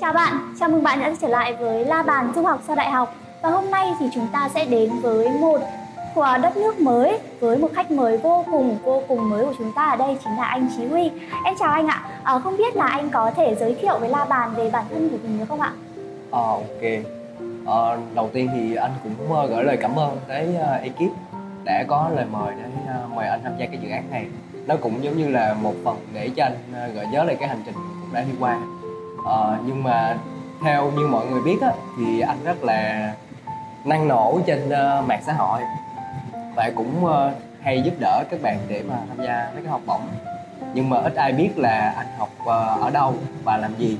Chào bạn, chào mừng bạn đã trở lại với La Bàn Du học sau đại học. Và hôm nay thì chúng ta sẽ đến với một của đất nước mới với một khách mời vô cùng vô cùng mới của chúng ta ở đây chính là anh Chí Huy. Em chào anh ạ. À, không biết là anh có thể giới thiệu với La Bàn về bản thân của mình được không ạ? À, ok. À, đầu tiên thì anh cũng ờ, gửi lời cảm ơn tới uh, ekip đã có lời mời để uh, mời anh tham gia cái dự án này. Nó cũng giống như là một phần để cho anh uh, gợi nhớ lại cái hành trình cũng đã đi qua à, nhưng mà theo như mọi người biết á, thì anh rất là năng nổ trên uh, mạng xã hội và cũng uh, hay giúp đỡ các bạn để mà tham gia mấy cái học bổng nhưng mà ít ai biết là anh học uh, ở đâu và làm gì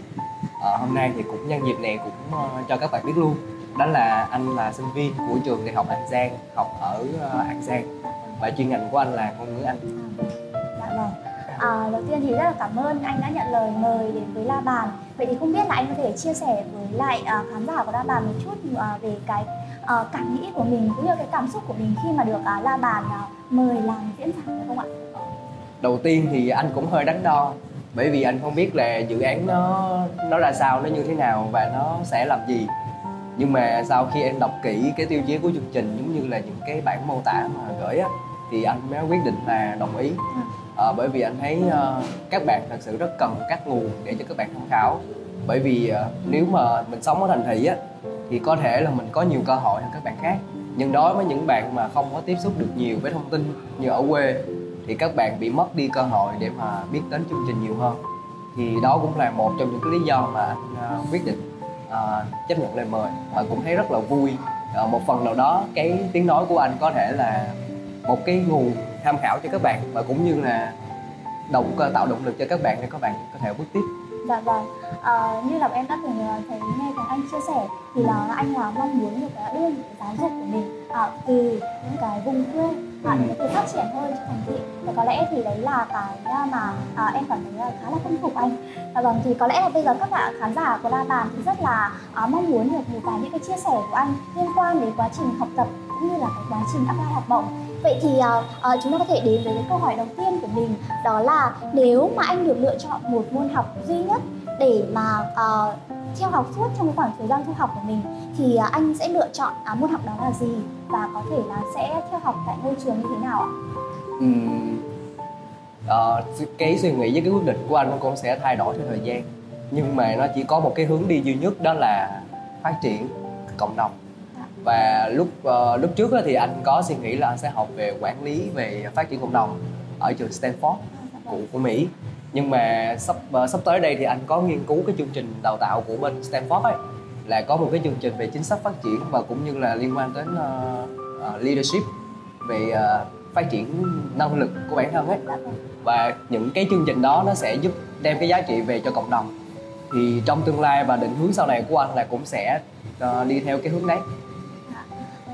à, hôm nay thì cũng nhân dịp này cũng uh, cho các bạn biết luôn đó là anh là sinh viên của trường đại học An Giang học ở uh, An Giang và chuyên ngành của anh là ngôn ngữ Anh. Dạ vâng. À, đầu tiên thì rất là cảm ơn anh đã nhận lời mời đến với La Bàn. Vậy thì không biết là anh có thể chia sẻ với lại uh, khán giả của La Bàn một chút uh, về cái uh, cảm nghĩ của mình cũng như cái cảm xúc của mình khi mà được uh, La Bàn uh, mời làm diễn giả được không ạ? Đầu tiên thì anh cũng hơi đắn đo bởi vì anh không biết là dự án nó nó ra sao nó như thế nào và nó sẽ làm gì. Nhưng mà sau khi em đọc kỹ cái tiêu chí của chương trình giống như là những cái bản mô tả mà gửi á thì anh mới quyết định là đồng ý à, bởi vì anh thấy uh, các bạn thật sự rất cần các nguồn để cho các bạn tham khảo. Bởi vì uh, nếu mà mình sống ở thành thị á thì có thể là mình có nhiều cơ hội hơn các bạn khác. Nhưng đối với những bạn mà không có tiếp xúc được nhiều với thông tin như ở quê thì các bạn bị mất đi cơ hội để mà biết đến chương trình nhiều hơn. Thì đó cũng là một trong những cái lý do mà anh uh, quyết định uh, chấp nhận lời mời. Và cũng thấy rất là vui. Uh, một phần nào đó cái tiếng nói của anh có thể là một cái nguồn tham khảo cho các bạn và cũng như là động tạo động lực cho các bạn để các bạn có thể bước tiếp. Dạ vâng. À, như là em đã từng ờ, thấy nghe các anh chia sẻ thì là anh là mong muốn được đưa những cái giáo dục của mình à, từ những cái vùng quê à, để có thể phát triển hơn cho thành thị. Và có lẽ thì đấy là cái mà à, em cảm thấy là khá là khâm phục anh. À, vâng thì có lẽ là bây giờ các bạn khán giả của La Bàn thì rất là à, mong muốn được một vài những cái chia sẻ của anh liên quan đến quá trình học tập cũng như là cái quá trình apply học bổng vậy thì uh, uh, chúng ta có thể đến với cái câu hỏi đầu tiên của mình đó là nếu mà anh được lựa chọn một môn học duy nhất để mà uh, theo học suốt trong cái khoảng thời gian theo học của mình thì uh, anh sẽ lựa chọn uh, môn học đó là gì? Và có thể là sẽ theo học tại ngôi trường như thế nào ạ? Uhm, uh, cái suy nghĩ với cái quyết định của anh cũng sẽ thay đổi theo thời gian. Nhưng mà nó chỉ có một cái hướng đi duy nhất đó là phát triển cộng đồng và lúc uh, lúc trước thì anh có suy nghĩ là anh sẽ học về quản lý về phát triển cộng đồng ở trường Stanford của của Mỹ. Nhưng mà sắp uh, sắp tới đây thì anh có nghiên cứu cái chương trình đào tạo của bên Stanford ấy là có một cái chương trình về chính sách phát triển và cũng như là liên quan đến uh, uh, leadership về uh, phát triển năng lực của bản thân ấy. Và những cái chương trình đó nó sẽ giúp đem cái giá trị về cho cộng đồng. Thì trong tương lai và định hướng sau này của anh là cũng sẽ uh, đi theo cái hướng đấy.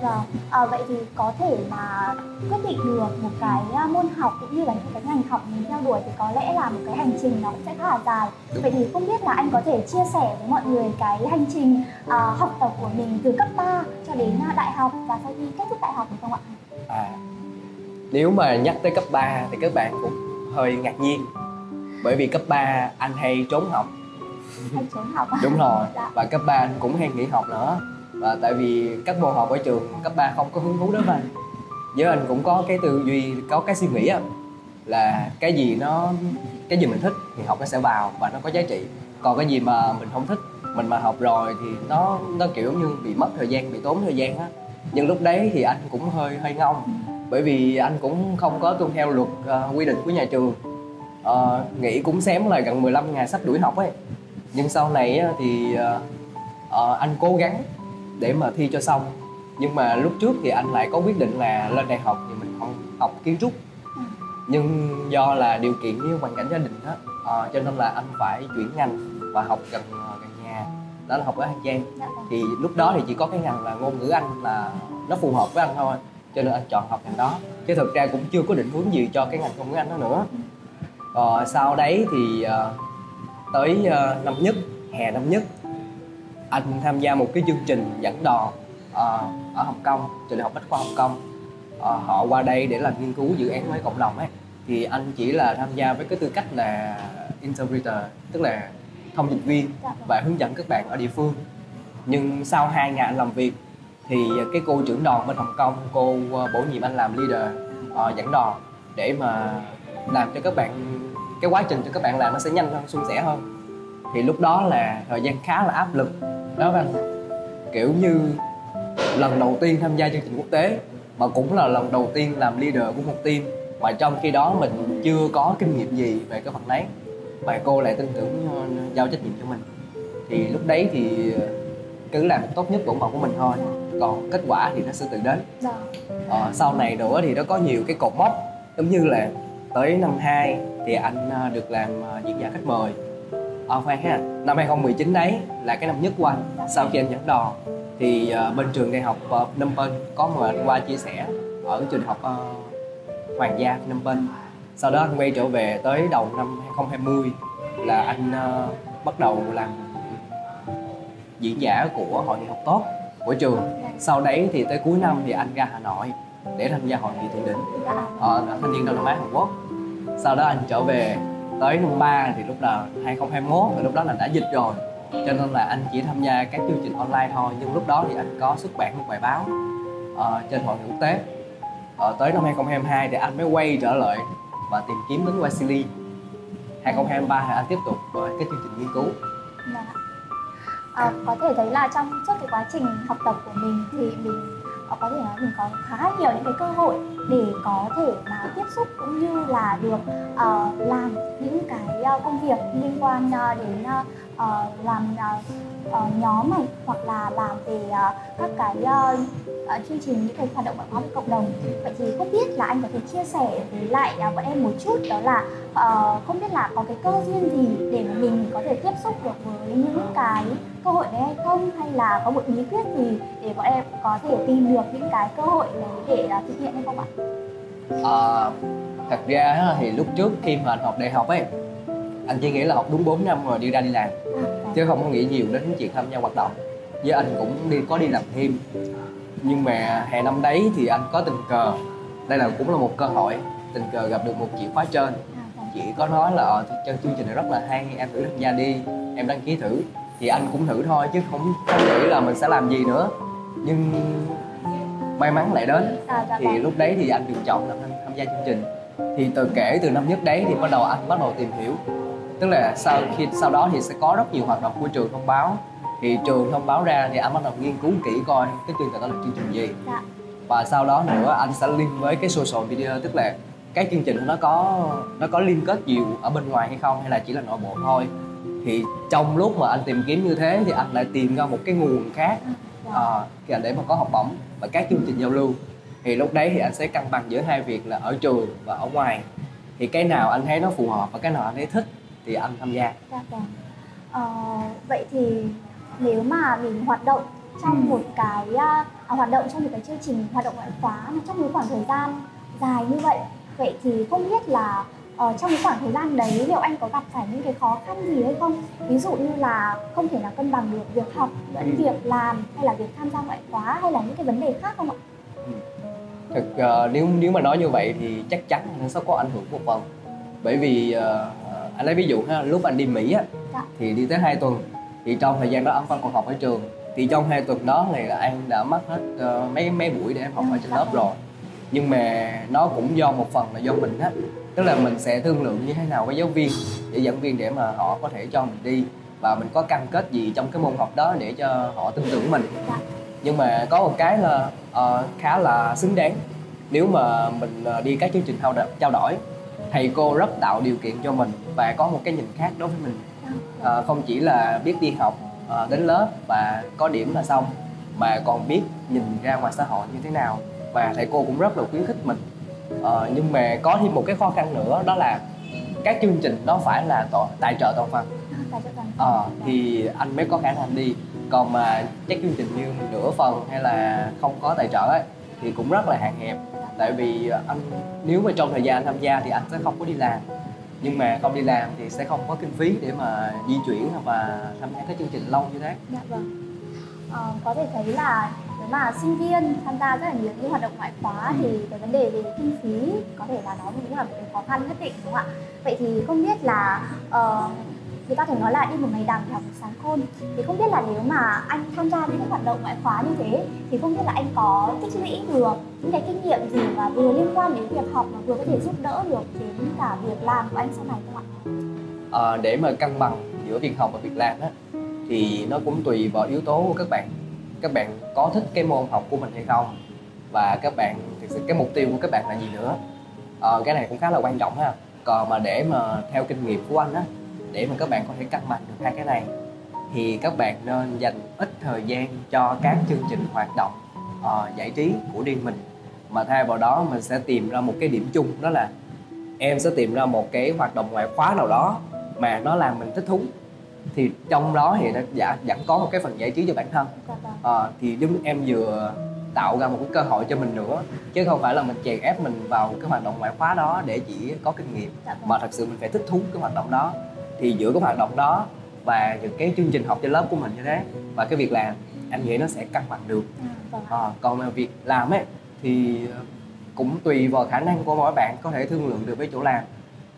Vâng, à, vậy thì có thể mà quyết định được một cái à, môn học cũng như là những cái ngành học mình theo đuổi thì có lẽ là một cái hành trình nó cũng sẽ khá là dài. Đúng. Vậy thì không biết là anh có thể chia sẻ với mọi người cái hành trình uh, học tập của mình từ cấp 3 cho đến uh, đại học và sau khi kết thúc đại học được không ạ? À, nếu mà nhắc tới cấp 3 thì các bạn cũng hơi ngạc nhiên bởi vì cấp 3 anh hay trốn học hay trốn học đúng rồi dạ. và cấp 3 anh cũng hay nghỉ học nữa và tại vì các môn học ở trường cấp 3 không có hứng thú đối với anh với anh cũng có cái tư duy có cái suy nghĩ á là cái gì nó cái gì mình thích thì học nó sẽ vào và nó có giá trị. Còn cái gì mà mình không thích mình mà học rồi thì nó nó kiểu như bị mất thời gian bị tốn thời gian á. Nhưng lúc đấy thì anh cũng hơi hơi ngông. Bởi vì anh cũng không có tuân theo luật uh, quy định của nhà trường. Uh, nghĩ cũng xém là gần 15 ngày sắp đuổi học ấy. Nhưng sau này thì uh, uh, anh cố gắng để mà thi cho xong. Nhưng mà lúc trước thì anh lại có quyết định là lên đại học thì mình không học kiến trúc. Nhưng do là điều kiện với hoàn cảnh gia đình đó à, cho nên là anh phải chuyển ngành và học gần gần nhà. Đó là học ở An Giang. Dạ vâng. thì lúc đó thì chỉ có cái ngành là ngôn ngữ Anh là nó phù hợp với anh thôi cho nên anh chọn học ngành đó. Chứ thực ra cũng chưa có định hướng gì cho cái ngành ngôn ngữ Anh đó nữa. Ờ, sau đấy thì uh, tới uh, năm nhất hè năm nhất anh tham gia một cái chương trình dẫn đò uh, ở Hồng Kông trường đại học Bách khoa Hồng Kông. Uh, họ qua đây để làm nghiên cứu dự án với cộng đồng ấy. Thì anh chỉ là tham gia với cái tư cách là interpreter tức là thông dịch viên và hướng dẫn các bạn ở địa phương. Nhưng sau 2 ngày anh làm việc thì cái cô trưởng đoàn bên Hồng Kông cô ờ, bổ nhiệm anh làm leader uh, dẫn đoàn để mà làm cho các bạn cái quá trình cho các bạn làm nó sẽ nhanh hơn suôn sẻ hơn thì lúc đó là thời gian khá là áp lực. Đó anh kiểu như lần đầu tiên tham gia chương trình quốc tế mà cũng là lần đầu tiên làm leader của một team. Mà trong khi đó mình chưa có kinh nghiệm gì về cái phần đấy. Mà cô lại tin tưởng ờ, giao trách nhiệm cho mình. Thì lúc đấy thì ờ, cứ làm tốt nhất bổn phận của mình thôi. Còn kết quả thì nó sẽ tự đến. Dạ. Ờ, sau này nữa thì nó có nhiều cái cột mốc. Giống như là tới năm 2 thì anh ờ, được làm diễn giả khách mời à, khoan ha. Năm 2019 đấy là cái năm nhất của anh. Sau khi anh dẫn đò thì uh, bên trường đại học ờ, Phnom Penh có mời anh qua chia sẻ ở trường đại học uh, Hoàng gia Phnom Penh. Sau đó anh quay trở về tới đầu năm 2020 là anh uh, bắt đầu làm diễn giả của hội nghị học tốt của trường. Sau đấy thì tới cuối năm thì anh ra Hà Nội để tham gia hội nghị thượng đỉnh. Ở thanh niên Đông Nam Á Hàn Quốc. Sau đó anh trở về tới năm 3 thì lúc đó 2021 thì lúc đó là đã dịch rồi. Cho nên là anh chỉ tham gia các chương trình online thôi nhưng lúc đó thì anh có xuất bản một bài báo uh, trên hội ngữ quốc tế ờ, tới năm 2022 thì anh mới quay trở lại và tìm kiếm đến Wesley 2023 thì anh tiếp tục với cái chương trình nghiên cứu. À, có thể thấy là trong suốt cái quá trình học tập của mình thì mình họ có thể nói mình có khá nhiều những cái cơ hội để có thể mà tiếp xúc cũng như là được uh, làm những cái uh, công việc liên quan uh, đến uh, uh, làm uh, uh, nhóm này hoặc là làm về uh, các cái uh, uh, chương trình những cái hoạt động văn hóa với cộng đồng vậy thì không biết là anh có thể chia sẻ với lại uh, bọn em một chút đó là uh, không biết là có cái cơ duyên gì để mà mình có thể tiếp xúc được với những cái cơ hội đấy hay không hay là có một bí quyết gì để bọn em có thể tìm được những cái cơ hội đấy để uh, thực hiện hay không ạ? À, thật ra thì lúc trước khi mà anh học đại học ấy anh chỉ nghĩ là học đúng 4 năm rồi đi ra đi làm. À, dạ. chứ không có nghĩ nhiều đến chuyện tham gia hoạt động. Với anh cũng đi có đi làm thêm. Nhưng mà hè năm đấy thì anh có tình cờ. Đây là cũng là một cơ hội. Tình cờ gặp được một chị khóa trên. Dạ. chị có nói là ờ chương chương trình này rất là hay em thử tham gia đi. Em đăng ký thử. Thì anh cũng thử thôi chứ không không nghĩ là mình sẽ làm gì nữa. Nhưng may mắn lại đến. Dạ thì lúc đấy thì anh được chọn làm tham gia chương trình. Thì từ kể từ năm nhất đấy thì bắt đầu anh bắt đầu tìm hiểu tức là sau khi sau đó thì sẽ có rất nhiều hoạt động của trường thông báo. Thì trường thông báo ra thì anh bắt đầu nghiên cứu kỹ coi cái chương trình đó là chương trình gì. Dạ. và sau đó nữa anh sẽ link với cái social video tức là cái chương trình nó có nó có liên kết nhiều ở bên ngoài hay không hay là chỉ là nội bộ thôi. Thì trong lúc mà anh tìm kiếm như thế thì anh lại tìm ra một cái nguồn khác à, để mà có học bổng và các chương trình giao lưu. Thì lúc đấy thì anh sẽ cân bằng giữa hai việc là ở trường và ở ngoài. Thì cái nào anh thấy nó phù hợp và cái nào anh thấy thích thì anh tham gia Dạ vâng. Ờ, vậy thì nếu mà mình hoạt động trong Ừ. một cái à, hoạt động trong một cái chương trình hoạt động ngoại khóa trong một khoảng thời gian dài như vậy vậy thì không biết là ờ, trong cái khoảng thời gian đấy liệu anh có gặp phải những cái khó khăn gì hay không ví dụ như là không thể nào cân bằng được việc học lẫn Ừ. việc làm hay là việc tham gia ngoại khóa hay là những cái vấn đề khác không ạ? thực ờ, nếu nếu mà nói như vậy thì chắc chắn nó sẽ có ảnh hưởng một phần bởi vì ờ, anh lấy ví dụ ha lúc anh đi Mỹ á Dạ. thì đi tới 2 tuần. Thì trong thời gian đó anh vẫn còn học ở trường. Thì trong hai tuần đó thì là anh đã mất hết ờ, mấy mấy buổi để em học ở trên lớp rồi. Nhưng mà nó cũng do một phần là do mình á. Tức là mình sẽ thương lượng như thế nào với giáo viên để dẫn viên để mà họ có thể cho mình đi. Và mình có cam kết gì trong cái môn học đó để cho họ tin tưởng mình. Dạ. nhưng mà có một cái là ờ, khá là xứng đáng. Nếu mà mình ờ, đi các chương trình trao đổi, trao đổi thầy cô rất tạo điều kiện cho mình và có một cái nhìn khác đối với mình. Ờ, không chỉ là biết đi học ờ, đến lớp và có điểm là xong mà còn biết nhìn ra ngoài xã hội như thế nào. Và thầy cô cũng rất là khuyến khích mình. Ờ, nhưng mà có thêm một cái khó khăn nữa đó là các chương trình đó phải là tổ, tài trợ toàn phần. À, thì anh mới có khả năng đi. Còn mà các chương trình như nửa phần hay là không có tài trợ ấy thì cũng rất là hạn hẹp tại vì anh nếu mà trong thời gian anh tham gia thì anh sẽ không có đi làm nhưng mà không đi làm thì sẽ không có kinh phí để mà di chuyển hoặc là tham gia các chương trình lâu như thế Dạ vâng. Ờ, có thể thấy là nếu mà sinh viên tham gia rất là nhiều những hoạt động ngoại khóa Ừ. thì cái vấn đề về kinh phí có thể là nó cũng là một cái khó khăn nhất định đúng không ạ? Vậy thì không biết là ờ, người ta thường nói là đi một ngày đằng thì học một sáng khôn. Thì không biết là nếu mà anh tham gia những cái hoạt động ngoại khóa như thế thì không biết là anh có tích lũy được những cái kinh nghiệm gì mà vừa liên quan đến việc học mà vừa có thể giúp đỡ được đến cả việc làm của anh sau này không ạ? À, để mà cân bằng giữa việc học và việc làm á thì nó cũng tùy vào yếu tố của các bạn. Các bạn có thích cái môn học của mình hay không? Và các bạn thực sự cái mục tiêu của các bạn là gì nữa? À, cái này cũng khá là quan trọng ha. Còn mà để mà theo kinh nghiệm của anh á để mà các bạn có thể cân bằng được hai cái này. Thì các bạn nên dành ít thời gian cho các chương trình hoạt động uh, giải trí của riêng mình. Mà thay vào đó mình sẽ tìm ra một cái điểm chung đó là em sẽ tìm ra một cái hoạt động ngoại khóa nào đó mà nó làm mình thích thú. Thì trong đó thì nó dạ vẫn có một cái phần giải trí cho bản thân. À, thì giống em vừa tạo ra một cái cơ hội cho mình nữa chứ không phải là mình chèn ép mình vào cái hoạt động ngoại khóa đó để chỉ có kinh nghiệm. Dạ vâng. mà thật sự mình phải thích thú cái hoạt động đó thì giữa cái hoạt động đó và những cái chương trình học trên lớp của mình như thế và cái việc làm anh nghĩ nó sẽ cân bằng được. À, còn mà việc làm ấy thì cũng tùy vào khả năng của mỗi bạn có thể thương lượng được với chỗ làm.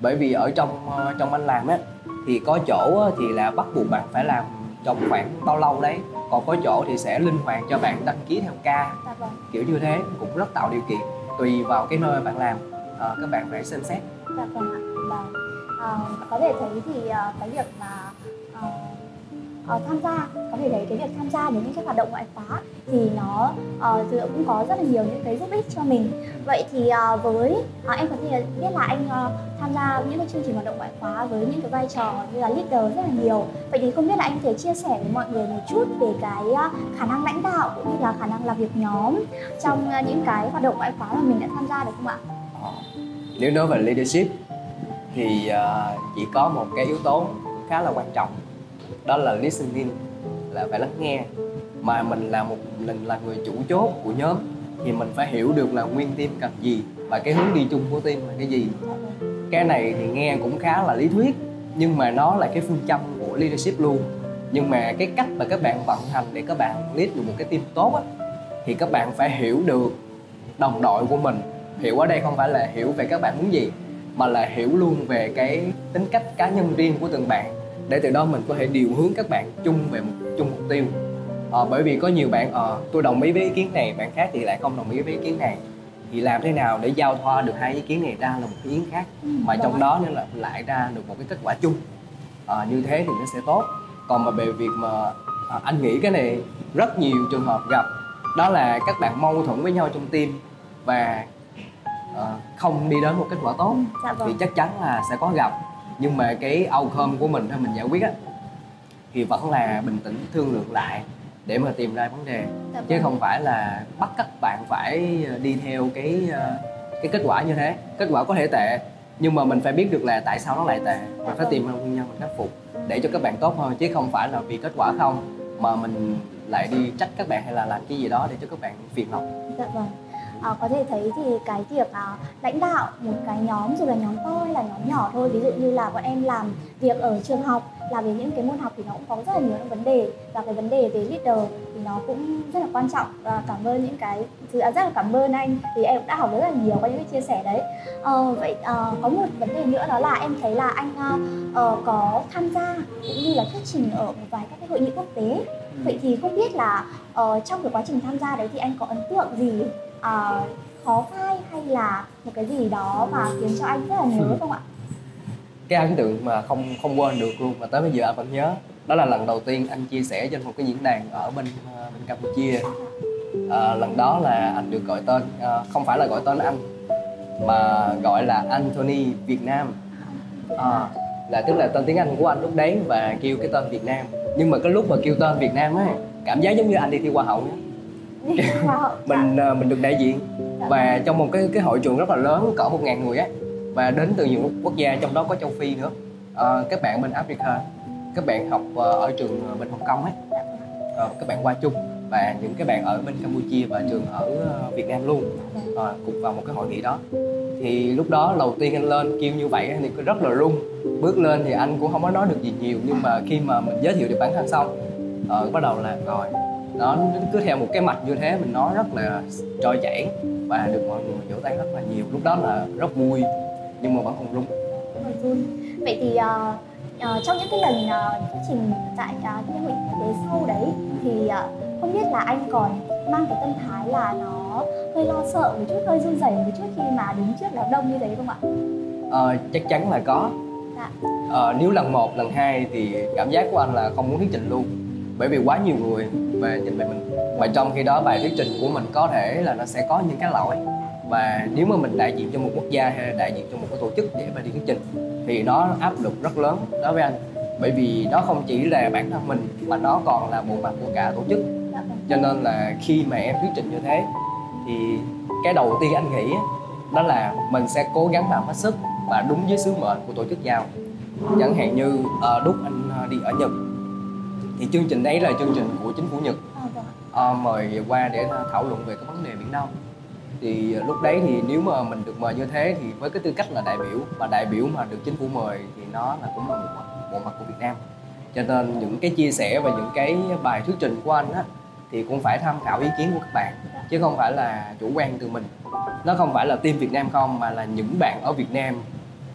Bởi vì ở trong ờ, trong anh làm á thì có chỗ thì là bắt buộc bạn phải làm trong khoảng bao lâu đấy. Còn có chỗ thì sẽ linh hoạt cho bạn đăng ký theo ca. Dạ vâng. kiểu như thế cũng rất tạo điều kiện tùy vào cái nơi bạn làm. À, các bạn phải xem xét. Dạ vâng ạ. Vâng Ờ, có thể thấy thì uh, cái việc mà uh, uh, tham gia có thể thấy cái việc tham gia đến những cái hoạt động ngoại khóa thì nó uh, cũng có rất là nhiều những cái giúp ích cho mình. Vậy thì uh, với uh, em có thể biết là anh uh, tham gia những cái chương trình hoạt động ngoại khóa với những cái vai trò như là leader rất là nhiều. Vậy thì không biết là anh có thể chia sẻ với mọi người một chút về cái uh, khả năng lãnh đạo cũng như là khả năng làm việc nhóm trong uh, những cái hoạt động ngoại khóa mà mình đã tham gia được không ạ? Nếu nói về leadership thì uh, chỉ có một cái yếu tố khá là quan trọng đó là listening là phải lắng nghe. Mà mình là một mình là người chủ chốt của nhóm thì mình phải hiểu được là nguyên team cần gì và cái hướng đi chung của team là cái gì. Cái này thì nghe cũng khá là lý thuyết nhưng mà nó là cái phương châm của leadership luôn. Nhưng mà cái cách mà các bạn vận hành để các bạn lead được một cái team tốt á thì các bạn phải hiểu được đồng đội của mình hiểu ở đây không phải là hiểu về các bạn muốn gì mà là hiểu luôn về cái tính cách cá nhân riêng của từng bạn. Để từ đó mình có thể điều hướng các bạn chung về một chung mục tiêu. À, bởi vì có nhiều bạn à, tôi đồng ý với ý kiến này bạn khác thì lại không đồng ý với ý kiến này. Thì làm thế nào để giao thoa được hai ý kiến này ra là một ý kiến khác ừ, mà trong đó nên là lại ra được một cái kết quả chung. À, như thế thì nó sẽ tốt. Còn mà về việc mà à, anh nghĩ cái này rất nhiều trường hợp gặp đó là các bạn mâu thuẫn với nhau trong team và không đi đến một kết quả tốt dạ vâng. thì chắc chắn là sẽ có gặp. Nhưng mà cái outcome của mình hay mình giải quyết á thì vẫn là bình tĩnh thương lượng lại để mà tìm ra vấn đề. Dạ chứ vâng. không phải là bắt các bạn phải ờ, đi theo cái ờ, cái kết quả như thế. Kết quả có thể tệ nhưng mà mình phải biết được là tại sao nó lại tệ. Mình phải tìm ra nguyên nhân mình khắc phục để cho các bạn tốt hơn chứ không phải là vì kết quả không mà mình lại đi trách các bạn hay là làm cái gì đó để cho các bạn phiền lòng. Dạ vâng à, có thể thấy thì cái việc à, lãnh đạo một cái nhóm dù là nhóm to hay là nhóm nhỏ thôi ví dụ như là bọn em làm việc ở trường học làm về những cái môn học thì nó cũng có rất là nhiều những vấn đề. Và cái vấn đề về leader thì nó cũng rất là quan trọng. Và cảm ơn những cái thứ à, rất là cảm ơn anh thì em cũng đã học rất là nhiều qua những cái chia sẻ đấy. À, vậy à, có một vấn đề nữa đó là em thấy là anh à, có tham gia cũng như là thuyết trình ở một vài các cái hội nghị quốc tế. Vậy thì không biết là uh, trong cái quá trình tham gia đấy thì anh có ấn tượng gì À, uh, khó phai hay là một cái gì đó mà khiến cho anh rất là nhớ không ạ? Cái ấn tượng mà không không quên được luôn mà tới bây giờ anh vẫn nhớ. Đó là lần đầu tiên anh chia sẻ trên một cái diễn đàn ở bên ờ, bên Campuchia. À, lần đó là anh được gọi tên à, không phải là gọi tên anh mà gọi là Anthony Việt Nam. À, là tức là tên tiếng Anh của anh lúc đấy và kêu cái tên Việt Nam. Nhưng mà cái lúc mà kêu tên Việt Nam á cảm giác giống như anh đi thi hoa hậu mình ờ, mình được đại diện. Và trong một cái cái hội trường rất là lớn cỡ một ngàn người á và đến từ nhiều quốc gia trong đó có châu phi nữa. À, các bạn bên Africa các bạn học ờ, ở trường bên Hồng Kông ấy à, các bạn qua chung và những cái bạn ở bên Campuchia và trường ở Việt Nam luôn. À, cùng vào một cái hội nghị đó. Thì lúc đó đầu tiên anh lên kêu như vậy thì rất là rung. Bước lên thì anh cũng không có nói được gì nhiều nhưng mà khi mà mình giới thiệu được bản thân xong uh, bắt đầu là rồi nó cứ theo một cái mạch như thế mình nói rất là trôi chảy và được mọi người vỗ tay rất là nhiều lúc đó là rất vui nhưng mà vẫn còn run vậy thì uh, uh, trong những cái lần uh, thuyết trình tại uh, cái hội tế sau đấy thì uh, không biết là anh còn mang cái tâm thái là nó hơi lo sợ một chút hơi run rẩy một chút khi mà đứng trước đám đông như thế không ạ? Ờ, chắc chắn là có Dạ. Ờ, nếu lần một lần hai thì cảm giác của anh là không muốn thuyết trình luôn bởi vì quá nhiều người về nhìn về mình. Và trong khi đó bài thuyết trình của mình có thể là nó sẽ có những cái lỗi. Và nếu mà mình đại diện cho một quốc gia hay là đại diện cho một cái tổ chức để mà đi thuyết trình, thì nó áp lực rất lớn đối với anh. Bởi vì đó không chỉ là bản thân mình, mà nó còn là bộ mặt của cả tổ chức. Cho nên là khi mà em thuyết trình như thế, thì cái đầu tiên anh nghĩ đó là mình sẽ cố gắng làm hết sức và đúng với sứ mệnh của tổ chức giao. Chẳng hạn như ờ, đúc anh ờ, đi ở Nhật thì chương trình đấy là chương trình của chính phủ Nhật. À, vâng. ờ, mời qua để thảo luận về cái vấn đề biển Đông. Thì ờ, lúc đấy thì nếu mà mình được mời như thế thì với cái tư cách là đại biểu và đại biểu mà được chính phủ mời thì nó là cũng là một bộ mặt của Việt Nam. Cho nên những cái chia sẻ và những cái bài thuyết trình của anh á thì cũng phải tham khảo ý kiến của các bạn chứ không phải là chủ quan từ mình. Nó không phải là team Việt Nam không mà là những bạn ở Việt Nam.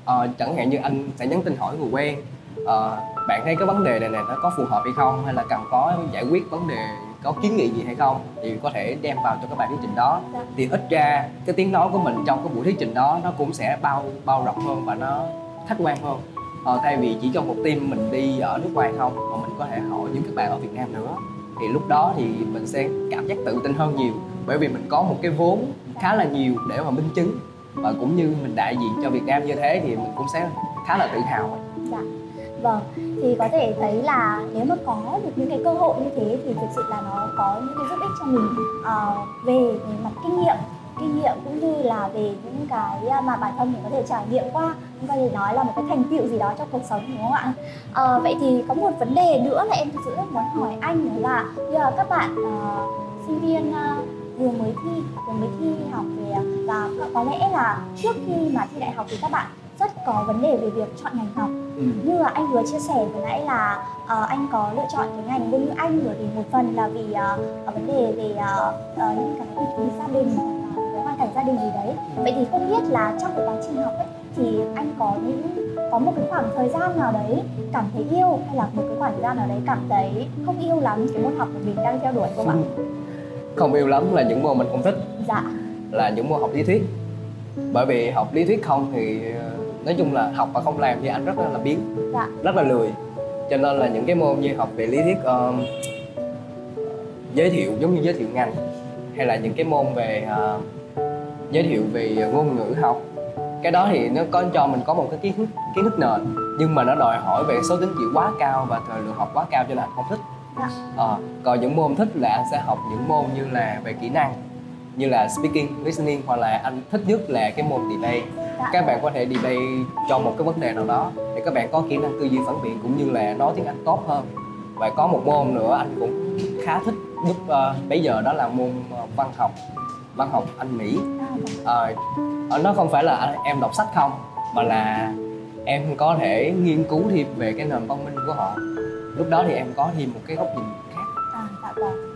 Ờ, chẳng hạn như anh sẽ nhắn tin hỏi người quen Ờ, bạn thấy cái vấn đề này này nó có phù hợp hay không? Hay là cần có giải quyết vấn đề có kiến nghị gì hay không? Thì có thể đem vào cho các bài thuyết trình đó. Dạ. thì ít ra cái tiếng nói của mình trong cái buổi thuyết trình đó nó cũng sẽ bao bao rộng hơn và nó khách quan hơn. Ờ, thay vì chỉ trong một team mình đi ở nước ngoài không mà mình có thể hỏi những các bạn ở Việt Nam nữa. Thì lúc đó thì mình sẽ cảm giác tự tin hơn nhiều. Bởi vì mình có một cái vốn khá là nhiều để mà minh chứng. Và cũng như mình đại diện cho Việt Nam như thế thì mình cũng sẽ khá là tự hào. Dạ. Vâng, thì có thể thấy là nếu mà có được những cái cơ hội như thế thì thực sự là nó có những cái giúp ích cho mình uh, về về mặt kinh nghiệm kinh nghiệm cũng như là về những cái à, mà bản thân mình có thể trải nghiệm qua. Cũng có thể nói là một cái thành tựu gì đó trong cuộc sống đúng không ạ? Ờ, vậy thì có một vấn đề nữa là em thực sự rất muốn hỏi anh đó là bây giờ các bạn uh, sinh viên uh, vừa mới thi vừa mới thi học về và có lẽ là trước khi mà thi đại học thì các bạn rất có vấn đề về việc chọn ngành học. Ừ. như là anh vừa chia sẻ vừa nãy là ờ, anh có lựa chọn cái ngành ngôn ngữ Anh bởi vì một phần là vì ờ, vấn đề về ờ, ờ, những cái kinh phí gia đình cái hoàn cảnh gia đình gì đấy. Vậy thì không biết là trong cái quá trình học ấy thì anh có những có một cái khoảng thời gian nào đấy cảm thấy yêu hay là một cái khoảng thời gian nào đấy cảm thấy không yêu lắm cái môn học của mình đang theo đuổi không ạ? không yêu lắm là những môn mình không thích. Dạ, là những môn học lý thuyết. Bởi vì học lý thuyết không thì nói chung là học mà không làm thì anh rất là biến Dạ. rất là lười cho nên là những cái môn như học về lý thuyết ờ, giới thiệu giống như giới thiệu ngành hay là những cái môn về ờ, giới thiệu về ngôn ngữ học cái đó thì nó có cho mình có một cái kiến thức kiến thức nền nhưng mà nó đòi hỏi về số tín chỉ quá cao và thời lượng học quá cao cho nên anh không thích Dạ. Ờ, còn những môn thích là anh sẽ học những môn như là về kỹ năng như là speaking, listening hoặc là anh thích nhất là cái môn debate các bạn có thể debate cho một cái vấn đề nào đó để các bạn có kỹ năng tư duy phản biện cũng như là nói tiếng Anh tốt hơn. Và có một môn nữa anh cũng khá thích lúc ờ, uh, bây giờ đó là môn ờ, văn học văn học Anh Mỹ. Uh, nó không phải là anh- em đọc sách không mà là em có thể nghiên cứu thêm về cái nền văn minh của họ. Lúc đó thì em có thêm một cái góc nhìn khác. À, dạ vâng.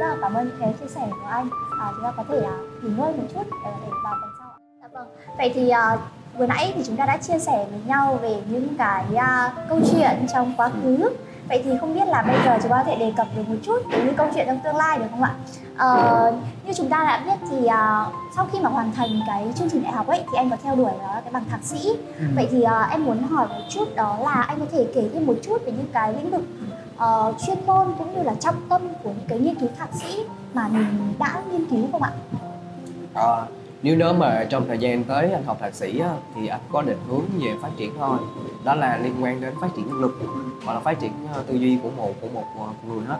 À, dạ. Rất là cảm ơn những cái chia sẻ của anh. À, chúng ta có thể à, nghỉ ngơi một chút để, để vào phần sau. ạ. Dạ vâng. Vậy thì à, vừa nãy thì chúng ta đã chia sẻ với nhau về những cái à, câu chuyện trong quá khứ. Vậy thì không biết là bây giờ chúng ta có thể đề cập được một chút về những câu chuyện trong tương lai được không ạ? Ờ, như chúng ta đã biết thì à, sau khi mà hoàn thành cái chương trình đại học ấy thì anh có theo đuổi đó là cái bằng thạc sĩ Vậy thì à, em muốn hỏi một chút đó là anh có thể kể thêm một chút về những cái lĩnh vực ờ, chuyên môn cũng như là trọng tâm của những cái nghiên cứu thạc sĩ mà mình đã nghiên cứu không ạ? Ờ, nếu nếu mà trong thời gian tới anh học thạc sĩ á, thì anh có định hướng về phát triển thôi. Đó là liên quan đến phát triển nhân lực hoặc là phát triển ờ, tư duy của một của một ờ, người hết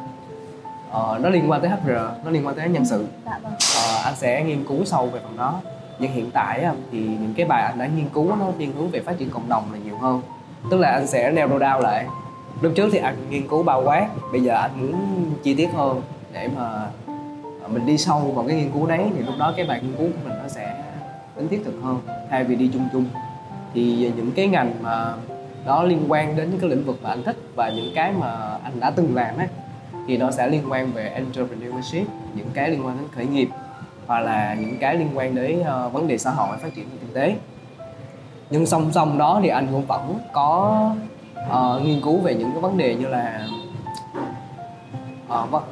Ờ, nó liên quan tới HR nó liên quan tới nhân sự. Dạ vâng. Ờ, anh sẽ nghiên cứu sâu về phần đó. Nhưng hiện tại á, thì những cái bài anh đã nghiên cứu nó thiên hướng về phát triển cộng đồng là nhiều hơn. Tức là anh sẽ narrow down lại lúc trước thì anh nghiên cứu bao quát, bây giờ anh muốn chi tiết hơn để mà à, mình đi sâu vào cái nghiên cứu đấy thì lúc đó cái bài nghiên cứu của mình nó sẽ tính thiết thực hơn, thay vì đi chung chung. Thì những cái ngành mà nó liên quan đến những cái lĩnh vực mà anh thích và những cái mà anh đã từng làm ấy, thì nó sẽ liên quan về entrepreneurship, những cái liên quan đến khởi nghiệp, hoặc là những cái liên quan đến ờ, vấn đề xã hội, phát triển kinh tế. Nhưng song song đó thì anh cũng vẫn có uh, nghiên cứu về những cái vấn đề như là uh,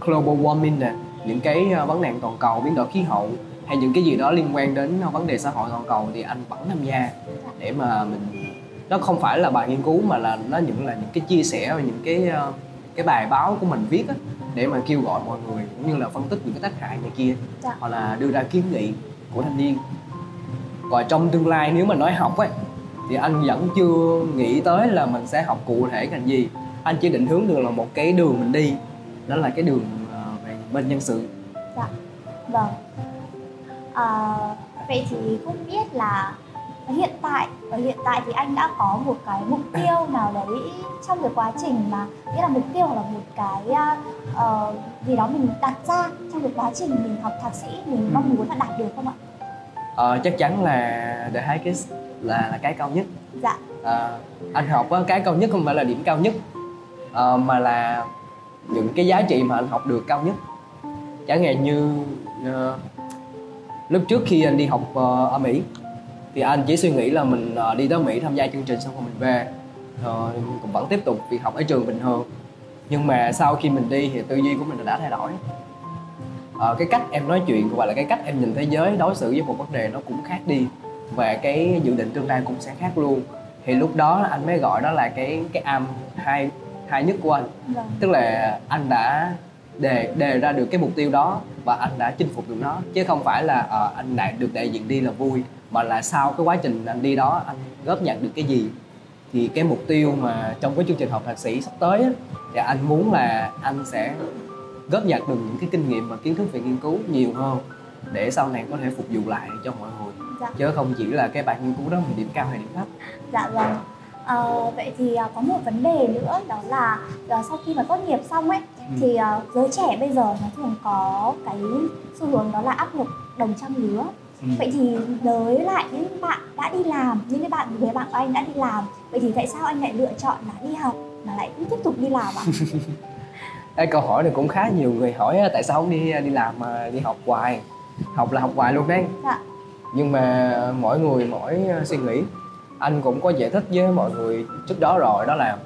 global warming nè những cái uh, vấn nạn toàn cầu biến đổi khí hậu hay những cái gì đó liên quan đến vấn đề xã hội toàn cầu thì anh vẫn tham gia để mà mình nó không phải là bài nghiên cứu mà là nó những là những cái chia sẻ và những cái cái bài báo của mình viết á để mà kêu gọi mọi người cũng như là phân tích những cái tác hại này kia dạ. hoặc là đưa ra kiến nghị của thanh niên còn trong tương lai nếu mà nói học ấy thì anh vẫn chưa nghĩ tới là mình sẽ học cụ thể ngành gì. Anh chỉ định hướng được là một cái đường mình đi. Đó là cái đường ờ, về bên nhân sự. Dạ vâng. À, vậy thì không biết là hiện tại ở hiện tại thì anh đã có một cái mục tiêu nào đấy trong cái quá trình mà nghĩa là mục tiêu hoặc là một cái uh, gì đó mình đặt ra trong cái quá trình mình học thạc sĩ mình mong muốn là đạt được không ạ? Ờ, chắc chắn là the highest là là cái cao nhất. Dạ. À, anh học á, cái cao nhất không phải là điểm cao nhất à, mà là những cái giá trị mà anh học được cao nhất. Chẳng hạn như uh, lúc trước khi anh đi học uh, ở Mỹ thì anh chỉ suy nghĩ là mình uh, đi tới Mỹ tham gia chương trình xong rồi mình về rồi cũng vẫn tiếp tục việc học ở trường bình thường nhưng mà sau khi mình đi thì tư duy của mình đã thay đổi uh, cái cách em nói chuyện hoặc là cái cách em nhìn thế giới đối xử với một vấn đề nó cũng khác đi và cái dự định tương lai cũng sẽ khác luôn. Thì lúc đó anh mới gọi đó là cái cái am hai hai nhất của anh. Vâng. tức là anh đã đề đề ra được cái mục tiêu đó và anh đã chinh phục được nó. Chứ không phải là uh, anh đạt được đại diện đi là vui mà là sau cái quá trình anh đi đó anh góp nhặt được cái gì. Thì cái mục tiêu mà trong cái chương trình học thạc sĩ sắp tới á, thì anh muốn là anh sẽ góp nhặt được những cái kinh nghiệm và kiến thức về nghiên cứu nhiều hơn để sau này có thể phục vụ lại cho mọi người dạ. chứ không chỉ là cái bài nghiên cứu đó mình điểm cao hay điểm thấp dạ vâng à, vậy thì à, có một vấn đề nữa đó là à, sau khi mà tốt nghiệp xong ấy ừ. thì giới trẻ bây giờ nó thường có cái xu hướng đó là áp lực đồng trang lứa Ừ. vậy thì với lại những bạn đã đi làm những cái bạn người bạn của anh đã đi làm vậy thì tại sao anh lại lựa chọn là đi học mà lại cũng tiếp tục đi làm ạ câu hỏi này cũng khá nhiều người hỏi tại sao không đi đi làm mà đi học hoài học là học hoài luôn đấy dạ. Nhưng mà mỗi người mỗi suy nghĩ. Anh cũng có giải thích với mọi người trước đó rồi đó là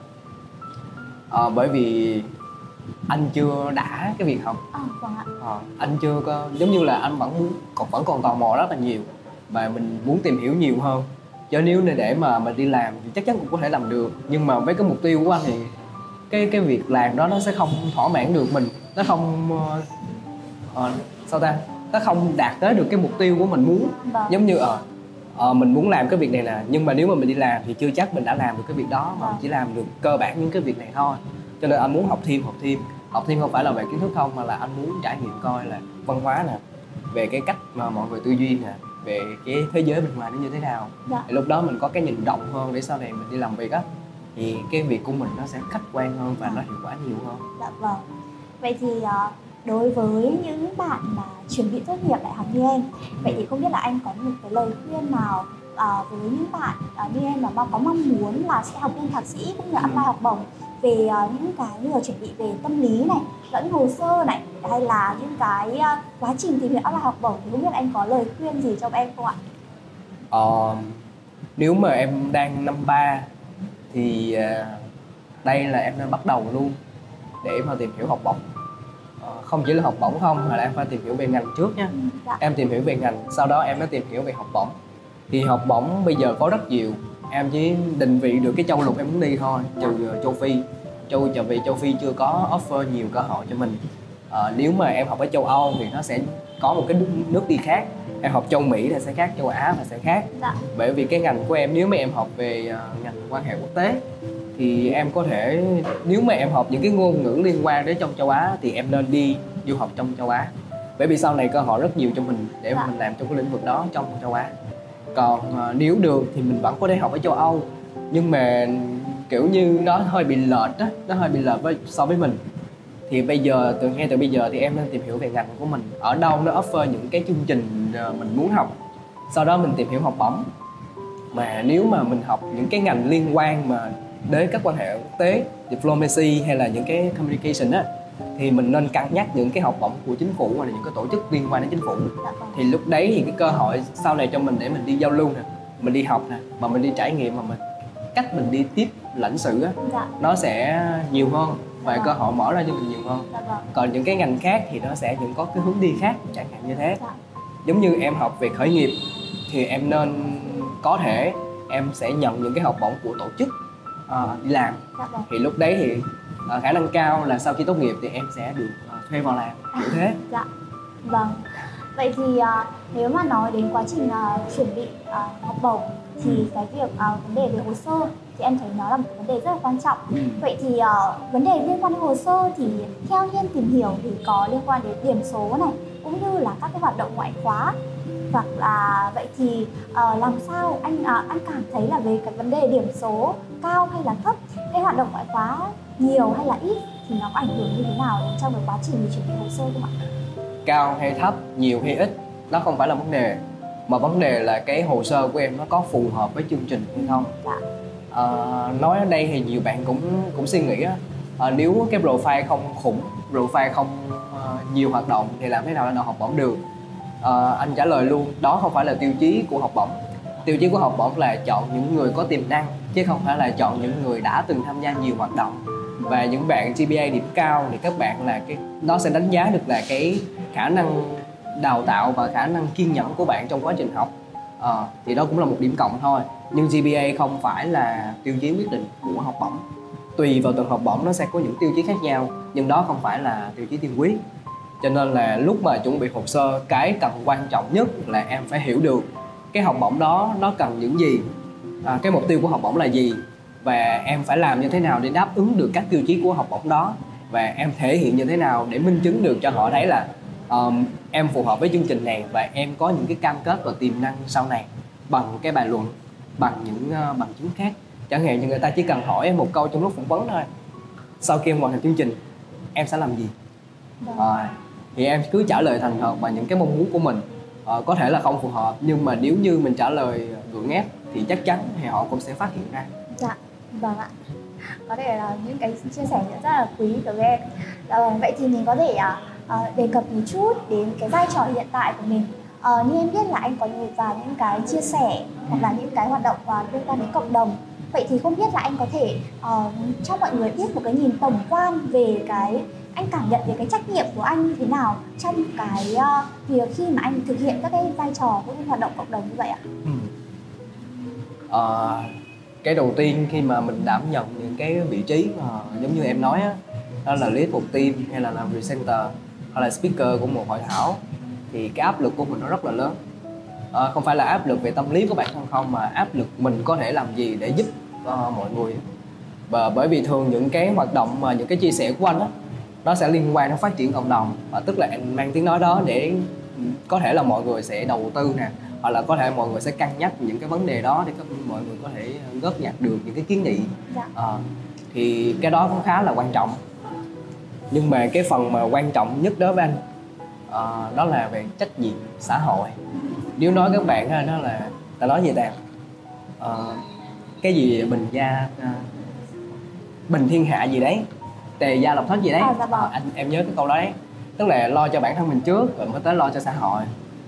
à, bởi vì anh chưa đã cái việc học. À, vâng ạ. À, anh chưa có giống như là anh vẫn muốn còn vẫn còn tò mò rất là nhiều và mình muốn tìm hiểu nhiều hơn. Chứ nếu để mà mình đi làm thì chắc chắn cũng có thể làm được. Nhưng mà với cái mục tiêu của anh thì cái cái việc làm đó nó sẽ không thỏa mãn được mình. Nó không uh, uh, sao ta nó không đạt tới được cái mục tiêu của mình muốn vâng. giống như ở uh, uh, mình muốn làm cái việc này nè nhưng mà nếu mà mình đi làm thì chưa chắc mình đã làm được cái việc đó mà vâng. chỉ làm được cơ bản những cái việc này thôi cho nên anh muốn học thêm học thêm học thêm không phải là về kiến thức không mà là anh muốn trải nghiệm coi là văn hóa nè về cái cách mà mọi người tư duy nè về cái thế giới bên ngoài nó như thế nào dạ. thì lúc đó mình có cái nhìn rộng hơn để sau này mình đi làm việc á thì cái việc của mình nó sẽ khách quan hơn và nó hiệu quả nhiều hơn dạ vâng vậy thì ờ, đối với những bạn mà chuẩn bị tốt nghiệp đại học như em vậy thì không biết là anh có một cái lời khuyên nào à, với những bạn à, như em mà có mong muốn là sẽ học lên thạc sĩ cũng như apply học bổng về uh, những cái như là chuẩn bị về tâm lý này lẫn hồ sơ này hay là những cái uh, quá trình tìm hiểu apply học bổng thì không biết anh có lời khuyên gì cho em không ạ? Uh, nếu mà em đang năm ba thì uh, đây là em nên bắt đầu luôn để mà tìm hiểu học bổng không chỉ là học bổng không mà là em phải tìm hiểu về ngành trước nha. Dạ. em tìm hiểu về ngành sau đó em mới tìm hiểu về học bổng. Thì học bổng bây giờ có rất nhiều. Em chỉ định vị được cái châu lục em muốn đi thôi trừ châu phi. Châu trở về châu phi chưa có offer nhiều cơ hội cho mình. À, nếu mà em học ở châu âu thì nó sẽ có một cái nước đi khác. Em học châu mỹ thì sẽ khác châu á là sẽ khác. Dạ. bởi vì cái ngành của em nếu mà em học về uh, ngành quan hệ quốc tế thì em có thể nếu mà em học những cái ngôn ngữ liên quan đến trong châu á thì em nên đi du học trong châu á. Bởi vì sau này cơ hội rất nhiều cho mình để dạ. mình làm trong cái lĩnh vực đó trong châu á. Còn uh, nếu được thì mình vẫn có thể học ở châu âu. Nhưng mà kiểu như nó hơi bị lệch á nó hơi bị lệch với so với mình. Thì bây giờ từ ngay từ bây giờ thì em nên tìm hiểu về ngành của mình. Ở đâu nó offer những cái chương trình ờ, mình muốn học. Sau đó mình tìm hiểu học bổng. Mà nếu mà mình học những cái ngành liên quan mà đến các quan hệ quốc tế diplomacy hay là những cái communication á thì mình nên cân nhắc những cái học bổng của chính phủ hoặc là những cái tổ chức liên quan đến chính phủ. Thì lúc đấy thì cái cơ hội sau này cho mình để mình đi giao lưu nè mình đi học nè mà mình đi trải nghiệm mà mình cách mình đi tiếp lãnh sự á dạ. nó sẽ nhiều hơn và Dạ. cơ hội mở ra cho mình nhiều hơn. Dạ vâng. Còn những cái ngành khác thì nó sẽ những có cái hướng đi khác chẳng hạn như thế. Dạ. giống như em học về khởi nghiệp thì em nên có thể em sẽ nhận những cái học bổng của tổ chức ờ, đi làm dạ vâng thì lúc đấy thì ờ, khả năng cao là sau khi tốt nghiệp thì em sẽ được ờ, thuê vào làm kiểu thế Dạ, vâng. Vậy thì à, nếu mà nói đến quá trình à, chuẩn bị à, học bổng thì cái việc à, vấn đề về hồ sơ thì em thấy nó là một cái vấn đề rất là quan trọng. Ừ. Vậy thì à, vấn đề liên quan đến hồ sơ thì theo như em tìm hiểu thì có liên quan đến điểm số này cũng như là các cái hoạt động ngoại khóa hoặc là vậy thì à, làm sao anh à, anh cảm thấy là về cái vấn đề điểm số cao hay là thấp cái hoạt động ngoại khóa nhiều hay là ít thì nó có ảnh hưởng như thế nào đến trong cái quá trình chuẩn bị hồ sơ không ạ? cao hay thấp nhiều hay ít nó không phải là vấn đề mà vấn đề là cái hồ sơ của em nó có phù hợp với chương trình hay không Dạ. Ờ, nói ở đây thì nhiều bạn cũng cũng suy nghĩ á ờ, nếu cái profile không khủng profile không ờ, nhiều hoạt động thì làm thế nào để đậu học bổng được uh, anh trả lời luôn đó không phải là tiêu chí của học bổng. Tiêu chí của học bổng là chọn những người có tiềm năng chứ không phải là chọn những người đã từng tham gia nhiều hoạt động. Và những bạn GPA điểm cao thì các bạn là cái nó sẽ đánh giá được là cái khả năng đào tạo và khả năng kiên nhẫn của bạn trong quá trình học. À, thì đó cũng là một điểm cộng thôi. Nhưng GPA không phải là tiêu chí quyết định của học bổng. Tùy vào từng học bổng nó sẽ có những tiêu chí khác nhau nhưng đó không phải là tiêu chí tiên quyết cho nên là lúc mà chuẩn bị hồ sơ cái cần quan trọng nhất là em phải hiểu được cái học bổng đó nó cần những gì à, cái mục tiêu của học bổng là gì và em phải làm như thế nào để đáp ứng được các tiêu chí của học bổng đó và em thể hiện như thế nào để minh chứng được cho họ thấy là um, em phù hợp với chương trình này và em có những cái cam kết và tiềm năng sau này bằng cái bài luận bằng những uh, bằng chứng khác. Chẳng hạn như người ta chỉ cần hỏi em một câu trong lúc phỏng vấn thôi. Sau khi em hoàn thành chương trình em sẽ làm gì? Vâng. Ờ, thì em cứ trả lời thành thật và những cái mong muốn của mình Ờ, có thể là không phù hợp nhưng mà nếu như mình trả lời gượng ép thì chắc chắn thì họ cũng sẽ phát hiện ra Dạ, vâng ạ. Có thể là những cái chia sẻ rất là quý đối với em. à, vậy thì mình có thể à, à, đề cập một chút đến cái vai trò hiện tại của mình. Ờ, như em biết là anh có nhiều và những cái chia sẻ hoặc là những cái hoạt động à, liên quan đến cộng đồng. Vậy thì không biết là anh có thể ờ, cho mọi người biết một cái nhìn tổng quan về cái anh cảm nhận về cái trách nhiệm của anh như thế nào trong cái ờ, việc khi mà anh thực hiện các cái vai trò cũng như hoạt động cộng đồng như vậy ạ? Ừ. À, cái đầu tiên khi mà mình đảm nhận những cái vị trí mà giống như em nói á đó là lead một team hay là làm presenter hay là speaker của một hội thảo thì cái áp lực của mình nó rất là lớn à, không phải là áp lực về tâm lý của bản thân không mà áp lực mình có thể làm gì để giúp uh, mọi người và bởi vì thường những cái hoạt động mà những cái chia sẻ của anh á nó sẽ liên quan đến phát triển cộng đồng và tức là anh mang tiếng nói đó để ừ, có thể là mọi người sẽ đầu tư nè hoặc là có thể mọi người sẽ cân nhắc những cái vấn đề đó để các mọi người có thể góp nhặt được những cái kiến nghị. Dạ. Ờ, thì cái đó cũng khá là quan trọng. Nhưng mà cái phần mà quan trọng nhất đối với anh ờ, đó là về trách nhiệm xã hội. Nếu nói các bạn ha đó là ta nói gì ta? Ờ, cái gì bình gia ờ, bình thiên hạ gì đấy tề gia lập thất gì đấy? À, dạ vâng. Ờ, anh em nhớ cái câu đó đấy. Tức là lo cho bản thân mình trước rồi mới tới lo cho xã hội.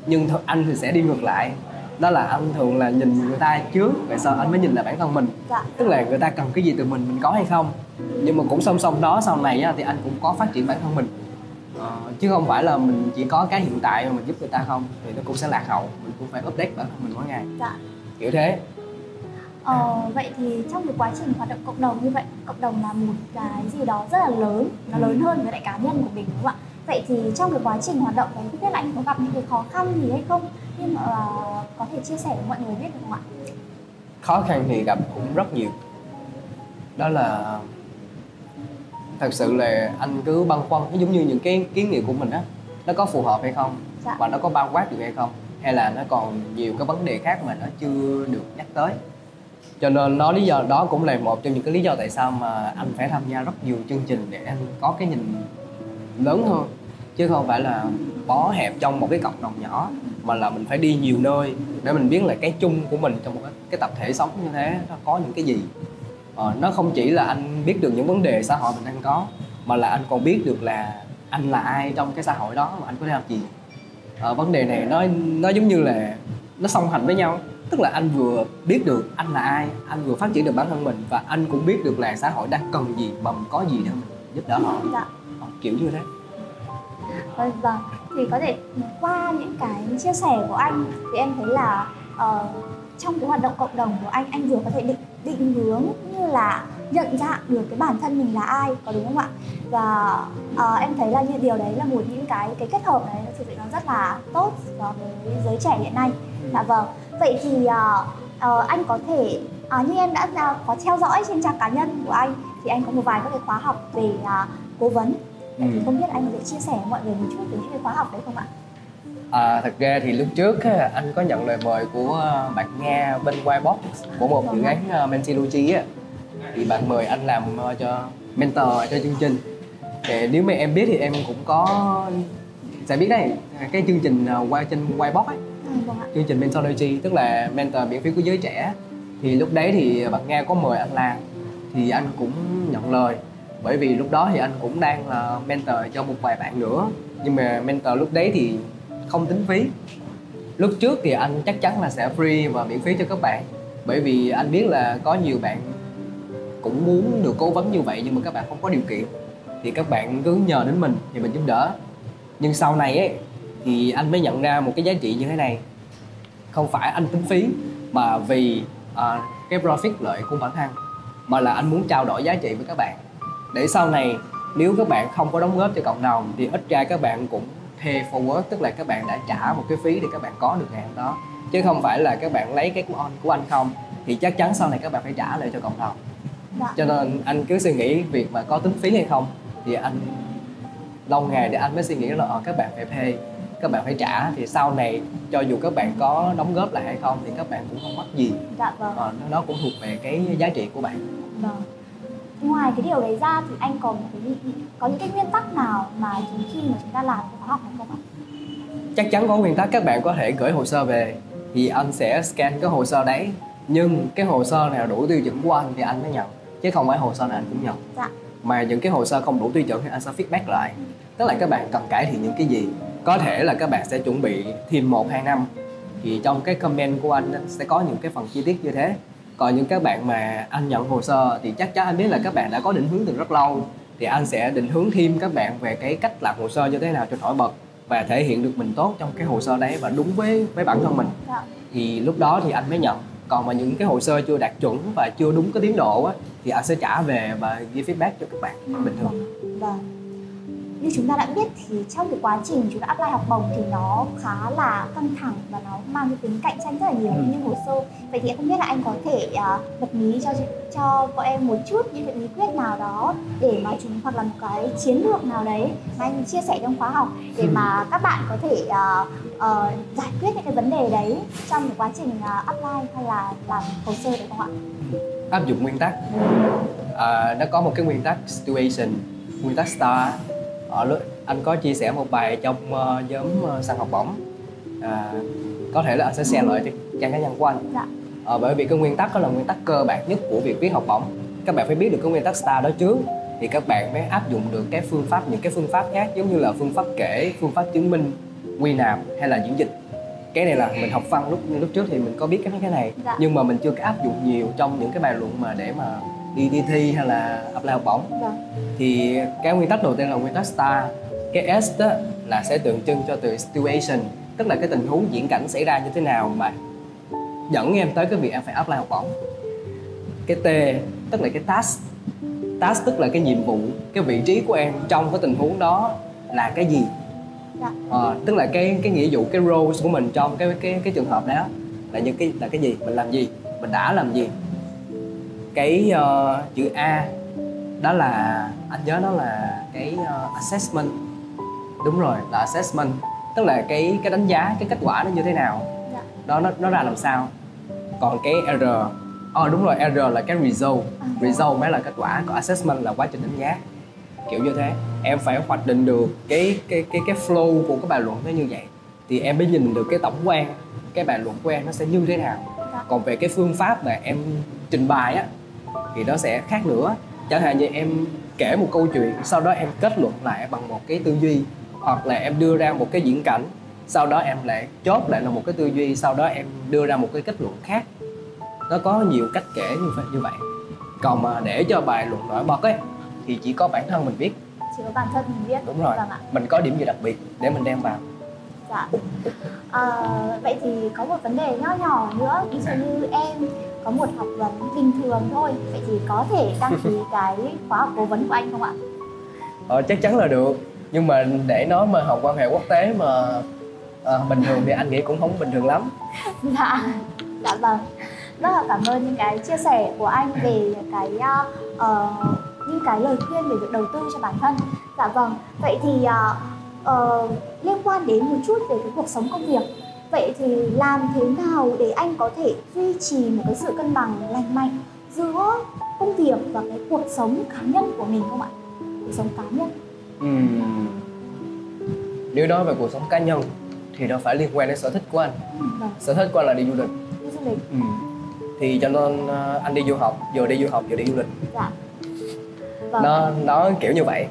Nhưng th- anh thì sẽ đi ngược lại. Đó là anh thường là nhìn người ta trước rồi sau anh mới nhìn lại bản thân mình. Dạ. tức là người ta cần cái gì từ mình mình có hay không? Nhưng mà cũng song song đó sau này á, thì anh cũng có phát triển bản thân mình. Ờ, chứ không phải là mình chỉ có cái hiện tại mà mình giúp người ta không thì nó cũng sẽ lạc hậu. Mình cũng phải update bản thân mình mỗi ngày. Dạ. kiểu thế Ờ, vậy thì trong cái quá trình hoạt động cộng đồng như vậy, cộng đồng là một cái gì đó rất là lớn, nó Ừ. lớn hơn với lại cá nhân của mình đúng không ạ? Vậy thì trong cái quá trình hoạt động đấy, không biết là anh có gặp những cái khó khăn gì hay không? Nhưng mà ờ, có thể chia sẻ với mọi người biết được không ạ? khó khăn thì gặp cũng rất nhiều đó là thật sự là anh cứ băn khoăn nó giống như những cái kiến nghị của mình á nó có phù hợp hay không Dạ. và nó có bao quát được hay không hay là nó còn nhiều cái vấn đề khác mà nó chưa được nhắc tới cho nên nó lý do đó cũng là một trong những cái lý do tại sao mà anh phải tham gia rất nhiều chương trình để anh có cái nhìn lớn hơn. Chứ không phải là bó hẹp trong một cái cộng đồng nhỏ mà là mình phải đi nhiều nơi để mình biết là cái chung của mình trong một cái, cái tập thể sống như thế nó có những cái gì. Ờ, nó không chỉ là anh biết được những vấn đề xã hội mình đang có mà là anh còn biết được là anh là ai trong cái xã hội đó mà anh có thể làm gì. Ờ, vấn đề này nó nó giống như là nó song hành với nhau tức là anh vừa biết được anh là ai anh vừa phát triển được bản thân mình và anh cũng biết được là xã hội đang cần gì mà có gì để mình giúp đỡ họ. Dạ. Ờ, kiểu như thế. Vâng vâng. Thì có thể qua những cái chia sẻ của anh thì em thấy là ờ, trong cái hoạt động cộng đồng của anh anh vừa có thể định định hướng như là nhận dạng được cái bản thân mình là ai có đúng không ạ? Và ờ, em thấy là như điều đấy là một những cái cái kết hợp đấy nó thực sự nó rất là tốt đối với giới trẻ hiện nay dạ vâng. Vậy thì ờ, ờ, anh có thể ờ, như em đã đã có theo dõi trên trang cá nhân của anh thì anh có một vài các cái khóa học về ờ, cố vấn. Vậy thì Ừ. không biết anh có thể chia sẻ mọi người một chút về những cái khóa học đấy không ạ? À, thật ra thì lúc trước anh có nhận lời mời của bạn Nga bên Whitebox của một dự án uh, Mentilogy á. Thì bạn mời anh làm cho mentor cho chương trình. Thì nếu mà em biết thì em cũng có sẽ biết đấy cái chương trình qua trên Whitebox ấy vâng, vâng chương trình Mentology tức là mentor miễn phí của giới trẻ. Thì lúc đấy thì bạn Nga có mời anh làm thì anh cũng nhận lời. Bởi vì lúc đó thì anh cũng đang là mentor cho một vài bạn nữa. Nhưng mà mentor lúc đấy thì không tính phí. Lúc trước thì anh chắc chắn là sẽ free và miễn phí cho các bạn. Bởi vì anh biết là có nhiều bạn cũng muốn được cố vấn như vậy nhưng mà các bạn không có điều kiện. Thì các bạn cứ nhờ đến mình thì mình giúp đỡ. Nhưng sau này ấy thì anh mới nhận ra một cái giá trị như thế này. Không phải anh tính phí mà vì à, cái profit lợi của bản thân mà là anh muốn trao đổi giá trị với các bạn. Để sau này nếu các bạn không có đóng góp cho cộng đồng thì ít ra các bạn cũng pay forward tức là các bạn đã trả một cái phí để các bạn có được ngày hôm đó. Chứ không phải là các bạn lấy cái của anh của anh không thì chắc chắn sau này các bạn phải trả lại cho cộng đồng. Dạ. cho nên anh cứ suy nghĩ việc mà có tính phí hay không thì anh lâu ngày để anh mới suy nghĩ là ờ, các bạn phải pay các bạn phải trả thì sau này cho dù các bạn có đóng góp lại hay không thì các bạn cũng không mất gì Dạ vâng. Ờ, nó- cũng thuộc về cái giá trị của bạn Vâng. Ngoài cái điều đấy ra thì anh còn cái có những cái nguyên tắc nào mà chúng khi mà chúng ta làm cái khóa học này không ạ? chắc chắn có nguyên tắc các bạn có thể gửi hồ sơ về thì anh sẽ scan cái hồ sơ đấy nhưng cái hồ sơ nào đủ tiêu chuẩn của anh thì anh mới nhận chứ không phải hồ sơ nào anh cũng nhận Dạ. mà những cái hồ sơ không đủ tiêu chuẩn thì anh sẽ feedback lại tức là các bạn cần cải thiện những cái gì có thể là các bạn sẽ chuẩn bị thêm một hai năm. Thì trong cái comment của anh sẽ có những cái phần chi tiết như thế. Còn những các bạn mà anh nhận hồ sơ thì chắc chắn anh biết là các bạn đã có định hướng từ rất lâu. Thì anh sẽ định hướng thêm các bạn về cái cách làm hồ sơ như thế nào cho nổi bật và thể hiện được mình tốt trong cái hồ sơ đấy và đúng với với bản thân mình. Dạ. thì lúc đó thì anh mới nhận. Còn mà những cái hồ sơ chưa đạt chuẩn và chưa đúng cái tiến độ á thì anh sẽ trả về và ghi feedback cho các bạn bình thường. Vâng. Như chúng ta đã biết thì trong cái quá trình chúng ta apply học bổng thì nó khá là căng thẳng và nó mang cái tính cạnh tranh rất là nhiều Ừ. những hồ sơ. Vậy thì không biết là anh có thể uh, bật mí cho cho bọn em một chút những cái bí quyết nào đó để mà chúng hoặc là một cái chiến lược nào đấy mà anh chia sẻ trong khóa học để Ừ. mà các bạn có thể uh, uh, giải quyết những cái vấn đề đấy trong cái quá trình uh, apply hay là làm hồ sơ được không ạ? áp dụng nguyên tắc à, nó có một cái nguyên tắc situation nguyên tắc star ở lúc anh có chia sẻ một bài trong ờ, nhóm uh, săn học bổng. À, có thể là anh sẽ share lại trên trang cá nhân của anh. Dạ. Ờ, bởi vì cái nguyên tắc đó là nguyên tắc cơ bản nhất của việc viết học bổng. Các bạn phải biết được cái nguyên tắc star đó trước thì các bạn mới áp dụng được cái phương pháp những cái phương pháp khác giống như là phương pháp kể phương pháp chứng minh quy nạp hay là diễn dịch. Cái này là mình học văn lúc lúc trước thì mình có biết cái mấy cái này. Dạ. nhưng mà mình chưa có áp dụng nhiều trong những cái bài luận mà để mà đi đi thi hay là apply học bổng. Vâng. thì cái nguyên tắc đầu tiên là nguyên tắc star cái S đó là sẽ tượng trưng cho từ situation tức là cái tình huống diễn cảnh xảy ra như thế nào mà dẫn em tới cái việc em phải apply học bổng. Cái T tức là cái task. Task tức là cái nhiệm vụ cái vị trí của em trong cái tình huống đó là cái gì. Dạ. Ờ, tức là cái cái nghĩa vụ cái roles của mình trong cái cái cái trường hợp đó là những cái là cái gì mình làm gì mình đã làm gì cái ờ, chữ A. Đó là anh nhớ nó là cái ờ, assessment. Đúng rồi là assessment. Tức là cái cái đánh giá cái kết quả nó như thế nào. Dạ. đó nó nó ra làm sao. Còn cái R ờ đúng rồi R là cái result. À, result mới là kết quả còn assessment là quá trình đánh giá. Kiểu như thế. Em phải hoạch định được cái cái cái cái flow của cái bài luận nó như vậy. Thì em mới nhìn được cái tổng quan cái bài luận của em nó sẽ như thế nào. Dạ. còn về cái phương pháp mà em trình bày á thì nó sẽ khác nữa. Chẳng hạn như em kể một câu chuyện sau đó em kết luận lại bằng một cái tư duy hoặc là em đưa ra một cái diễn cảnh sau đó em lại chốt lại là một cái tư duy sau đó em đưa ra một cái kết luận khác. Nó có nhiều cách kể như vậy như vậy. Còn mà để cho bài luận nổi bật ấy thì chỉ có bản thân mình biết. Chỉ có bản thân mình biết. Đúng rồi. Vâng ạ. Mình có điểm gì đặc biệt để mình đem vào? Dạ. À, vậy thì có một vấn đề nho nhỏ nữa. Ví dụ như em có một học vấn bình thường thôi. Vậy thì có thể đăng ký cái khóa học cố vấn của anh không ạ? Ờ, chắc chắn là được. Nhưng mà để nói mà học quan hệ quốc tế mà à, bình thường thì anh nghĩ cũng không bình thường lắm. Dạ dạ vâng. Rất là cảm ơn những cái chia sẻ của anh về cái uh, những cái lời khuyên về việc đầu tư cho bản thân. Dạ vâng. Vậy thì uh, uh, liên quan đến một chút về cái cuộc sống công việc vậy thì làm thế nào để anh có thể duy trì một cái sự cân bằng lành mạnh giữa công việc và cái cuộc sống cá nhân của mình không ạ cuộc sống cá nhân uhm. nếu nói về cuộc sống cá nhân thì nó phải liên quan đến sở thích của anh ừ, vâng. sở thích của anh là đi du lịch đi du lịch ừ. thì cho nên uh, anh đi du học vừa đi du học vừa đi du lịch dạ vâng. nó nó kiểu như vậy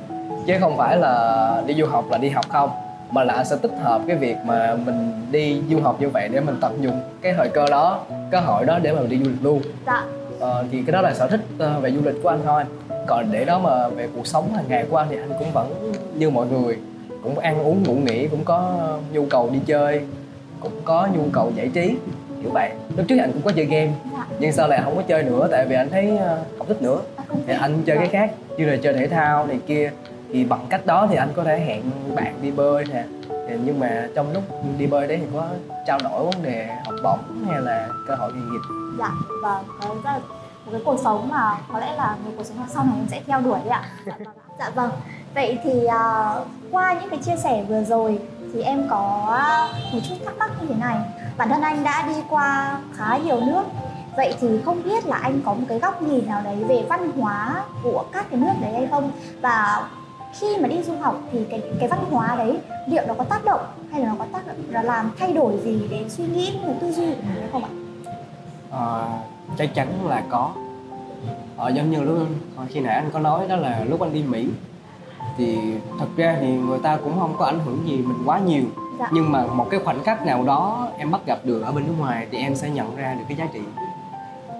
chứ không phải là đi du học là đi học không mà là sẽ tích hợp cái việc mà mình đi du học như vậy để mình tận dụng cái thời cơ đó cơ hội đó để mà mình đi du lịch luôn. Dạ. Ờ, thì cái đó là sở thích uh, về du lịch của anh thôi. Còn để đó mà về cuộc sống hàng ngày của anh thì anh cũng vẫn như mọi người cũng ăn uống ngủ nghỉ cũng có nhu cầu đi chơi cũng có nhu cầu giải trí kiểu vậy. Lúc trước anh cũng có chơi game dạ. nhưng sau này không có chơi nữa tại vì anh thấy ờ, không thích nữa. Thì anh chơi cái Vâng. khác như là chơi thể thao này kia thì bằng cách đó thì anh có thể hẹn bạn đi bơi nè. Nhưng mà trong lúc đi bơi đấy thì có trao đổi vấn đề học bổng hay là cơ hội nghề nghiệp? Dạ vâng rất là một cái cuộc sống mà có lẽ là một cuộc sống sau này em sẽ theo đuổi đấy ạ. Dạ vâng, ạ. dạ vâng. Vậy thì à, qua những cái chia sẻ vừa rồi thì em có một chút thắc mắc như thế này. Bản thân anh đã đi qua khá nhiều nước. Vậy thì không biết là anh có một cái góc nhìn nào đấy về văn hóa của các cái nước đấy hay không? Và khi mà đi du học thì cái cái văn hóa đấy liệu nó có tác động hay là nó có tác động là làm thay đổi gì đến suy nghĩ cũng như tư duy của mình hay không ạ? Ờ, chắc chắn là có ờ, giống như lúc khi nãy anh có nói đó là lúc anh đi Mỹ thì thật ra thì người ta cũng không có ảnh hưởng gì mình quá nhiều Dạ. nhưng mà một cái khoảnh khắc nào đó em bắt gặp được ở bên nước ngoài thì em sẽ nhận ra được cái giá trị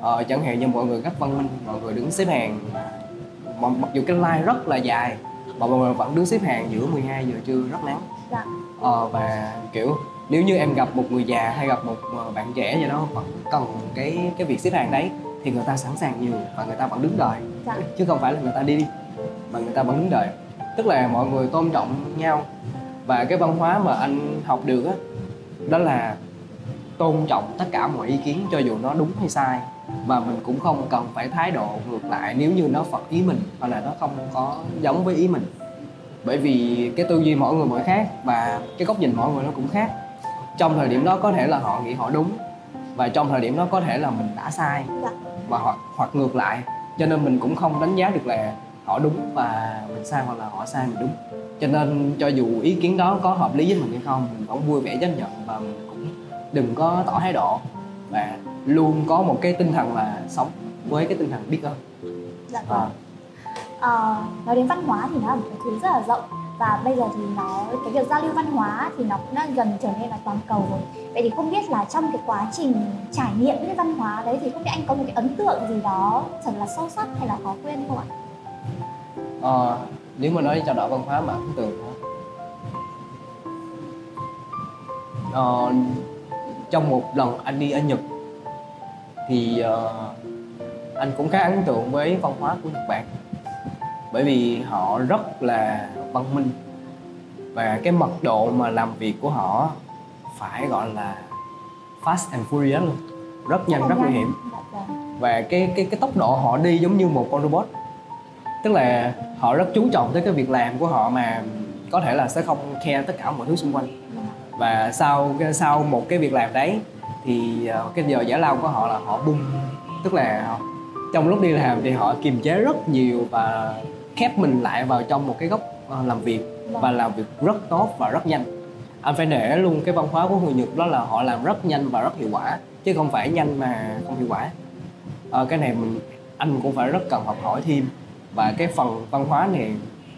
ờ, chẳng hạn như mọi người rất văn minh mọi người đứng xếp hàng mặc dù cái line rất là dài mà mọi người vẫn đứng xếp hàng giữa 12 giờ trưa rất nắng Dạ. ờ, và kiểu nếu như em gặp một người già hay gặp một ờ, bạn trẻ gì đó vẫn cần cái cái việc xếp hàng đấy thì người ta sẵn sàng nhường và người ta vẫn đứng đợi Dạ. chứ không phải là người ta đi mà người ta vẫn đứng đợi tức là mọi người tôn trọng nhau và cái văn hóa mà anh học được á đó là tôn trọng tất cả mọi ý kiến cho dù nó đúng hay sai. Và mình cũng không cần phải thái độ ngược lại nếu như nó phật ý mình hoặc là nó không có giống với ý mình. Bởi vì cái tư duy mỗi người mỗi khác và cái góc nhìn mỗi người nó cũng khác. Trong thời điểm đó có thể là họ nghĩ họ đúng và trong thời điểm đó có thể là mình đã sai Dạ. và hoặc hoặc ngược lại. Cho nên mình cũng không đánh giá được là họ đúng và mình sai hoặc là họ sai mình đúng. Cho nên cho dù ý kiến đó có hợp lý với mình hay không mình vẫn vui vẻ chấp nhận và mình đừng có tỏ thái độ và luôn có một cái tinh thần là sống với cái tinh thần biết ơn Dạ à, vâng. Ờ, nói đến văn hóa thì nó là một cái thứ rất là rộng và bây giờ thì nó cái việc giao lưu văn hóa thì nó cũng đã gần trở nên là toàn cầu rồi. Vậy thì không biết là trong cái quá trình trải nghiệm cái văn hóa đấy thì không biết anh có một cái ấn tượng gì đó thật là sâu sắc hay là khó quên không ạ? ờ, nếu mà nói trao đổi văn hóa mà ấn tượng hả? ờ, trong một lần anh đi ở Nhật thì uh, anh cũng khá ấn tượng với văn hóa của Nhật Bản. Bởi vì họ rất là văn minh và cái mật độ mà làm việc của họ phải gọi là fast and furious luôn rất nhanh rất nguy hiểm. Và cái cái cái tốc độ họ đi giống như một con robot. Tức là họ rất chú trọng tới cái việc làm của họ mà có thể là sẽ không care tất cả mọi thứ xung quanh và sau sau một cái việc làm đấy thì ờ, cái giờ giải lao của họ là họ bung tức là trong lúc đi làm thì họ kiềm chế rất nhiều và khép mình lại vào trong một cái góc ờ, làm việc và làm việc rất tốt và rất nhanh. Anh phải nể luôn cái văn hóa của người Nhật đó là họ làm rất nhanh và rất hiệu quả chứ không phải nhanh mà không hiệu quả. Ờ, cái này mình anh cũng phải rất cần học hỏi thêm. Và cái phần văn hóa này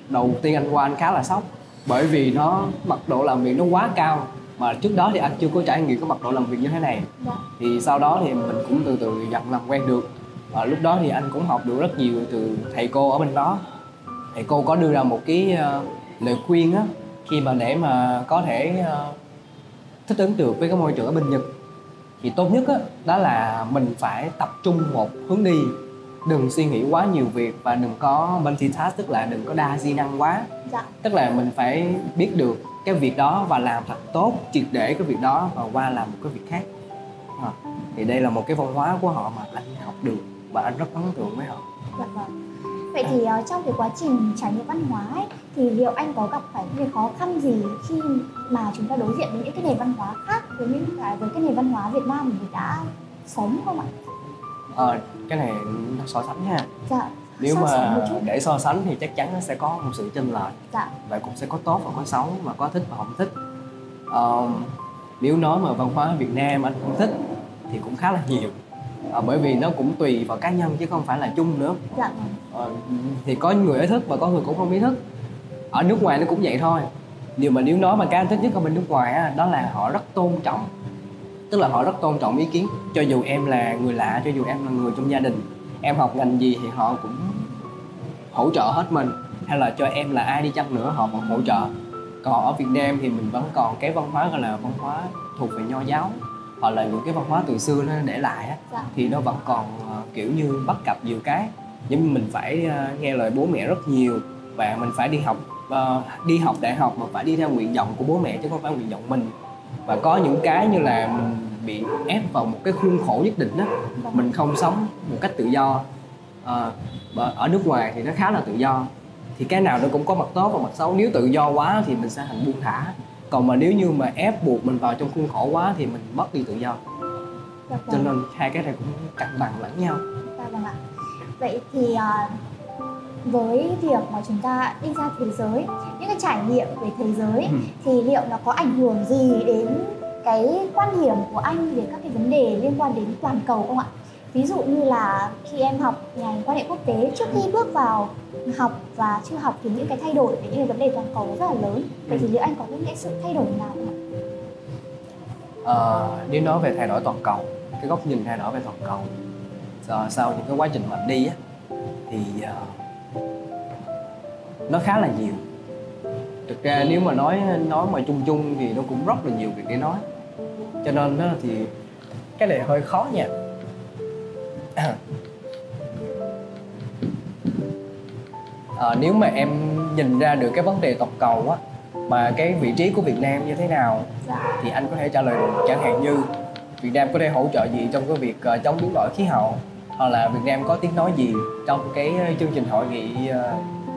đầu tiên anh qua anh khá là sốc bởi vì nó mật độ làm việc nó quá cao mà trước đó thì anh chưa có trải nghiệm cái mật độ làm việc như thế này. Dạ. Thì sau đó thì mình cũng từ từ dần làm quen được. Và lúc đó thì anh cũng học được rất nhiều từ thầy cô ở bên đó. Thầy cô có đưa ra một cái ờ, lời khuyên á khi mà để mà có thể ờ, thích ứng được với cái môi trường ở bên Nhật thì tốt nhất á đó là mình phải tập trung một hướng đi đừng suy nghĩ quá nhiều việc và đừng có multitask tức là đừng có đa di năng quá. Dạ. Tức là mình phải biết được cái việc đó và làm thật tốt triệt để cái việc đó và qua làm một cái việc khác. À, thì đây là một cái văn hóa của họ mà anh học được và anh rất ấn tượng với họ. Dạ vâng. Vậy thì ờ, trong cái quá trình trải nghiệm văn hóa ấy, thì liệu anh có gặp phải những cái khó khăn gì khi mà chúng ta đối diện với những cái nền văn hóa khác với những cái với cái nền văn hóa Việt Nam mình đã sống không ạ? Ờ, cái này nó so sánh nha Dạ. nếu so mà để so sánh thì chắc chắn nó sẽ có một sự chênh lệch. Dạ. và cũng sẽ có tốt và có xấu và có thích và không thích. Ờ, nếu nói mà văn hóa Việt Nam anh không thích thì cũng khá là nhiều. Ờ, bởi vì nó cũng tùy vào cá nhân chứ không phải là chung nữa. Dạ. Ờ, thì có người ý thức và có người cũng không ý thức. Ở nước ngoài nó cũng vậy thôi. Nhưng mà nếu nói mà cái anh thích nhất ở bên nước ngoài á, đó là họ rất tôn trọng tức là họ rất tôn trọng ý kiến. Cho dù em là người lạ cho dù em là người trong gia đình em học ngành gì thì họ cũng hỗ trợ hết mình. Hay là cho em là ai đi chăng nữa họ vẫn hỗ trợ. Còn ở Việt Nam thì mình vẫn còn cái văn hóa gọi là văn hóa thuộc về nho giáo. Hoặc là những cái văn hóa từ xưa nó để lại á Dạ. thì nó vẫn còn ờ, kiểu như bắt cặp nhiều cái. Nhưng mình phải ờ, nghe lời bố mẹ rất nhiều và mình phải đi học ờ, đi học đại học mà phải đi theo nguyện vọng của bố mẹ chứ không phải nguyện vọng mình và có những cái như là mình bị ép vào một cái khuôn khổ nhất định đó. Mình không sống một cách tự do. Ờ, và ở nước ngoài thì nó khá là tự do. Thì cái nào nó cũng có mặt tốt và mặt xấu. Nếu tự do quá thì mình sẽ thành buông thả. Còn mà nếu như mà ép buộc mình vào trong khuôn khổ quá thì mình mất đi tự do. Dạ cho vâng. nên hai cái này cũng cân bằng lẫn nhau. Dạ vâng. Vậy thì à, với việc mà chúng ta đi ra thế giới, những cái trải nghiệm về thế giới Ừ. thì liệu nó có ảnh hưởng gì đến cái quan điểm của anh về các cái vấn đề liên quan đến toàn cầu không ạ? Ví dụ như là khi em học ngành quan hệ quốc tế trước khi bước vào học và chưa học thì những cái thay đổi về những cái vấn đề toàn cầu rất là lớn. Vậy thì liệu anh có những cái sự thay đổi nào không ạ? Ờ, nếu nói về thay đổi toàn cầu cái góc nhìn thay đổi về toàn cầu sau, sau những cái quá trình mà đi á thì ờ, nó khá là nhiều. Thực ra nếu mà nói nói mà chung chung thì nó cũng rất là nhiều việc để nói. Cho nên đó thì cái này hơi khó nha. Ờ, nếu mà em nhìn ra được cái vấn đề toàn cầu á mà cái vị trí của Việt Nam như thế nào Dạ. thì anh có thể trả lời được. Chẳng hạn như Việt Nam có thể hỗ trợ gì trong cái việc ờ, chống biến đổi khí hậu? Hoặc là Việt Nam có tiếng nói gì trong cái ờ, chương trình hội nghị ờ,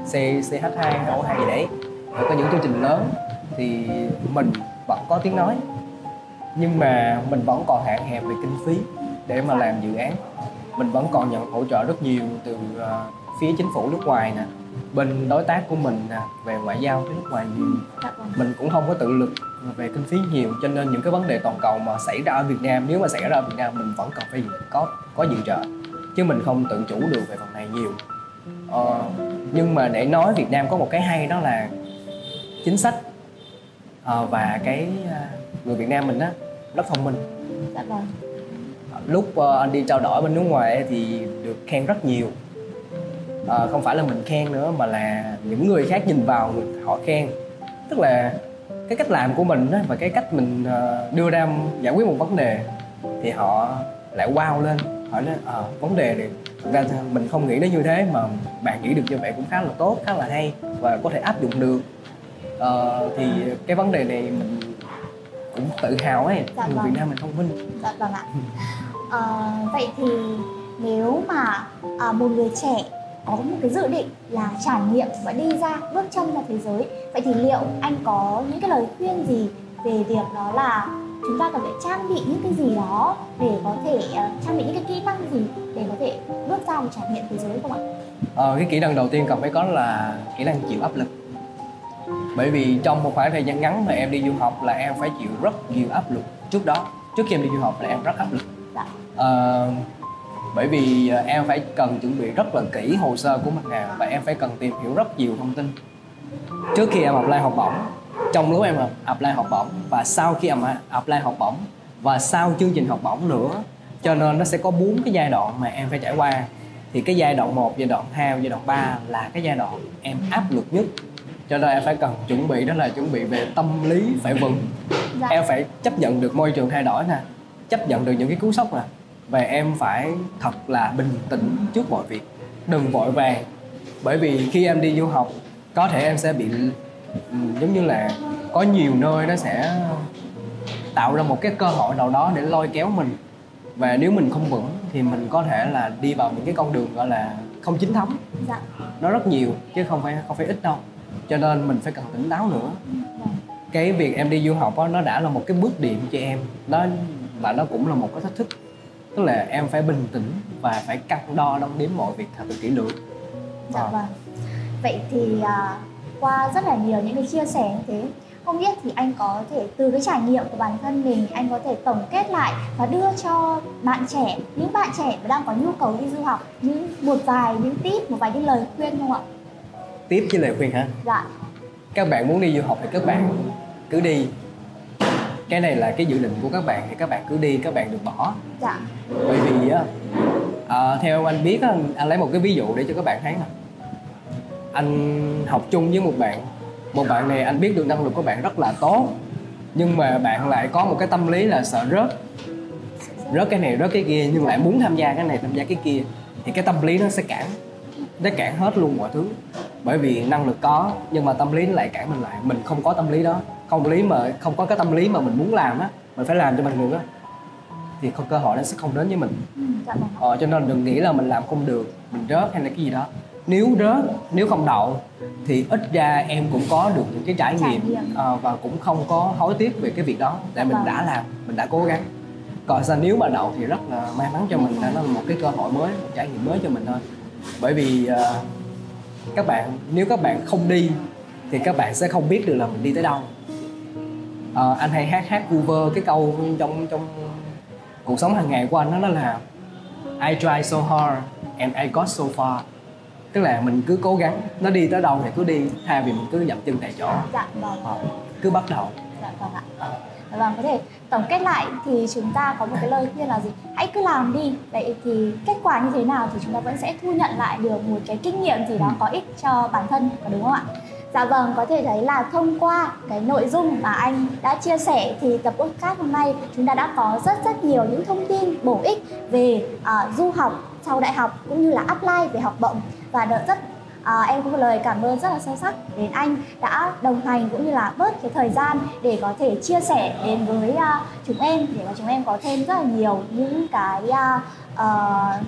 C CH2 O2 gì đấy. Và có những chương trình lớn thì mình vẫn có tiếng nói nhưng mà mình vẫn còn hạn hẹp về kinh phí để mà làm dự án. Mình vẫn còn nhận hỗ trợ rất nhiều từ ờ, phía chính phủ nước ngoài nè bên đối tác của mình nè về ngoại giao với nước ngoài. Nhiều mình cũng không có tự lực về kinh phí nhiều cho nên những cái vấn đề toàn cầu mà xảy ra ở Việt Nam nếu mà xảy ra ở Việt Nam mình vẫn cần phải có có dự trợ chứ mình không tự chủ được về phần này nhiều. Ờ, nhưng mà để nói Việt Nam có một cái hay đó là chính sách ờ, và cái à, người Việt Nam mình á rất thông minh. Dạ vâng. lúc ờ, anh đi trao đổi bên nước ngoài thì được khen rất nhiều. Ờ, không phải là mình khen nữa mà là những người khác nhìn vào họ khen. Tức là cái cách làm của mình á, và cái cách mình ờ, đưa ra giải quyết một vấn đề thì họ lại wow lên hỏi nói ờ vấn đề này thực ra mình không nghĩ nó như thế mà bạn nghĩ được như vậy cũng khá là tốt khá là hay và có thể áp dụng được Ờ, thì cái vấn đề này mình cũng tự hào ấy Dạ người vâng. Việt Nam mình thông minh Dạ vâng ạ. Ờ, vậy thì nếu mà à, một người trẻ có một cái dự định là trải nghiệm và đi ra bước chân ra thế giới, vậy thì liệu anh có những cái lời khuyên gì về việc đó là chúng ta cần phải trang bị những cái gì đó để có thể ờ, trang bị những cái kỹ năng gì để có thể bước ra và trải nghiệm thế giới không ạ? Ờ, cái kỹ năng đầu tiên cần phải có là kỹ năng chịu áp lực bởi vì trong một khoảng thời gian ngắn mà em đi du học là em phải chịu rất nhiều áp lực trước đó trước khi em đi du học là em rất áp lực Dạ. Ờ, bởi vì ờ, em phải cần chuẩn bị rất là kỹ hồ sơ của mình nè và em phải cần tìm hiểu rất nhiều thông tin trước khi em apply học bổng trong lúc em apply học bổng và sau khi em apply học bổng và sau chương trình học bổng nữa cho nên nó sẽ có bốn cái giai đoạn mà em phải trải qua. Thì cái giai đoạn 1, giai đoạn 2, giai đoạn 3 là cái giai đoạn em áp lực nhất. Cho nên em phải cần chuẩn bị đó là chuẩn bị về tâm lý phải vững. Dạ. em phải chấp nhận được môi trường thay đổi nè chấp nhận được những cái cú sốc nè. Và em phải thật là bình tĩnh trước mọi việc. Đừng vội vàng. Bởi vì khi em đi du học có thể em sẽ bị giống như là có nhiều nơi nó sẽ tạo ra một cái cơ hội nào đó để lôi kéo mình. Và nếu mình không vững thì mình có thể là đi vào những cái con đường gọi là không chính thống. Dạ. nó rất nhiều chứ không phải không phải ít đâu. Cho nên mình phải cần tỉnh táo nữa. Dạ. cái việc em đi du học đó, nó đã là một cái bước điểm cho em. Nó và nó cũng là một cái thách thức. Tức là em phải bình tĩnh và phải cân đo đong đếm mọi việc thật là kỹ lưỡng. Dạ à. vâng. Vậy thì uh, qua rất là nhiều những cái chia sẻ như thế. Không biết thì anh có thể từ cái trải nghiệm của bản thân mình anh có thể tổng kết lại và đưa cho bạn trẻ những bạn trẻ mà đang có nhu cầu đi du học những một vài những tip một vài những lời khuyên không ạ? Tiếp với lời khuyên hả? Dạ. Các bạn muốn đi du học thì các bạn cứ đi. Cái này là cái dự định của các bạn thì các bạn cứ đi các bạn đừng bỏ. Dạ. Bởi vì á à, theo anh biết á anh lấy một cái ví dụ để cho các bạn thấy nè anh học chung với một bạn. Một bạn này anh biết được năng lực của bạn rất là tốt. Nhưng mà bạn lại có một cái tâm lý là sợ rớt. Rớt cái này rớt cái kia nhưng lại muốn tham gia cái này tham gia cái kia. Thì cái tâm lý nó sẽ cản. Nó cản hết luôn mọi thứ. Bởi vì năng lực có nhưng mà tâm lý nó lại cản mình lại. Mình không có tâm lý đó. Không lý mà không có cái tâm lý mà mình muốn làm á mình phải làm cho mình được á. Thì không cơ hội nó sẽ không đến với mình. Ừ, ờ, cho nên đừng nghĩ là mình làm không được mình rớt hay là cái gì đó nếu rớt nếu không đậu thì ít ra em cũng có được những cái trải, trải nghiệm, À, và cũng không có hối tiếc về cái việc đó. Tại mình vâng. đã làm mình đã cố gắng. Còn sao nếu mà đậu thì rất là may mắn cho mình nó là một cái cơ hội mới một trải nghiệm mới cho mình thôi. Bởi vì uh, các bạn nếu các bạn không đi thì các bạn sẽ không biết được là mình đi tới đâu. Uh, anh hay hát hát cover cái câu trong trong cuộc sống hàng ngày của anh đó, đó là I try so hard and I got so far tức là mình cứ cố gắng nó đi tới đâu thì cứ đi thay vì mình cứ dậm chân tại chỗ. Dạ vâng. À, cứ bắt đầu. Dạ vâng ạ. À. vâng có thể tổng kết lại thì chúng ta có một cái lời khuyên là gì? Hãy cứ làm đi. Vậy thì kết quả như thế nào thì chúng ta vẫn sẽ thu nhận lại được một cái kinh nghiệm gì đó ừ. có ích cho bản thân có đúng không ạ? Dạ vâng, có thể thấy là thông qua cái nội dung mà anh đã chia sẻ thì tập podcast hôm nay chúng ta đã có rất rất nhiều những thông tin bổ ích về uh, du học sau đại học cũng như là apply về học bổng. Và đợi rất À, em có một lời cảm ơn rất là sâu sắc đến anh đã đồng hành cũng như là bớt cái thời gian để có thể chia sẻ đến với uh, chúng em để mà chúng em có thêm rất là nhiều những cái uh, uh,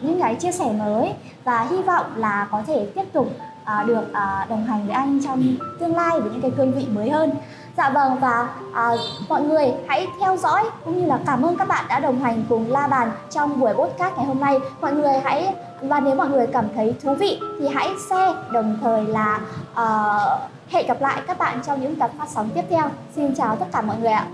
những cái chia sẻ mới. Và hy vọng là có thể tiếp tục uh, được uh, đồng hành với anh trong tương lai với những cái cương vị mới hơn. Dạ vâng và à, mọi người hãy theo dõi cũng như là cảm ơn các bạn đã đồng hành cùng La Bàn trong buổi podcast ngày hôm nay. Mọi người hãy và nếu mọi người cảm thấy thú vị thì hãy share đồng thời là uh, hẹn gặp lại các bạn trong những tập phát sóng tiếp theo. Xin chào tất cả mọi người ạ.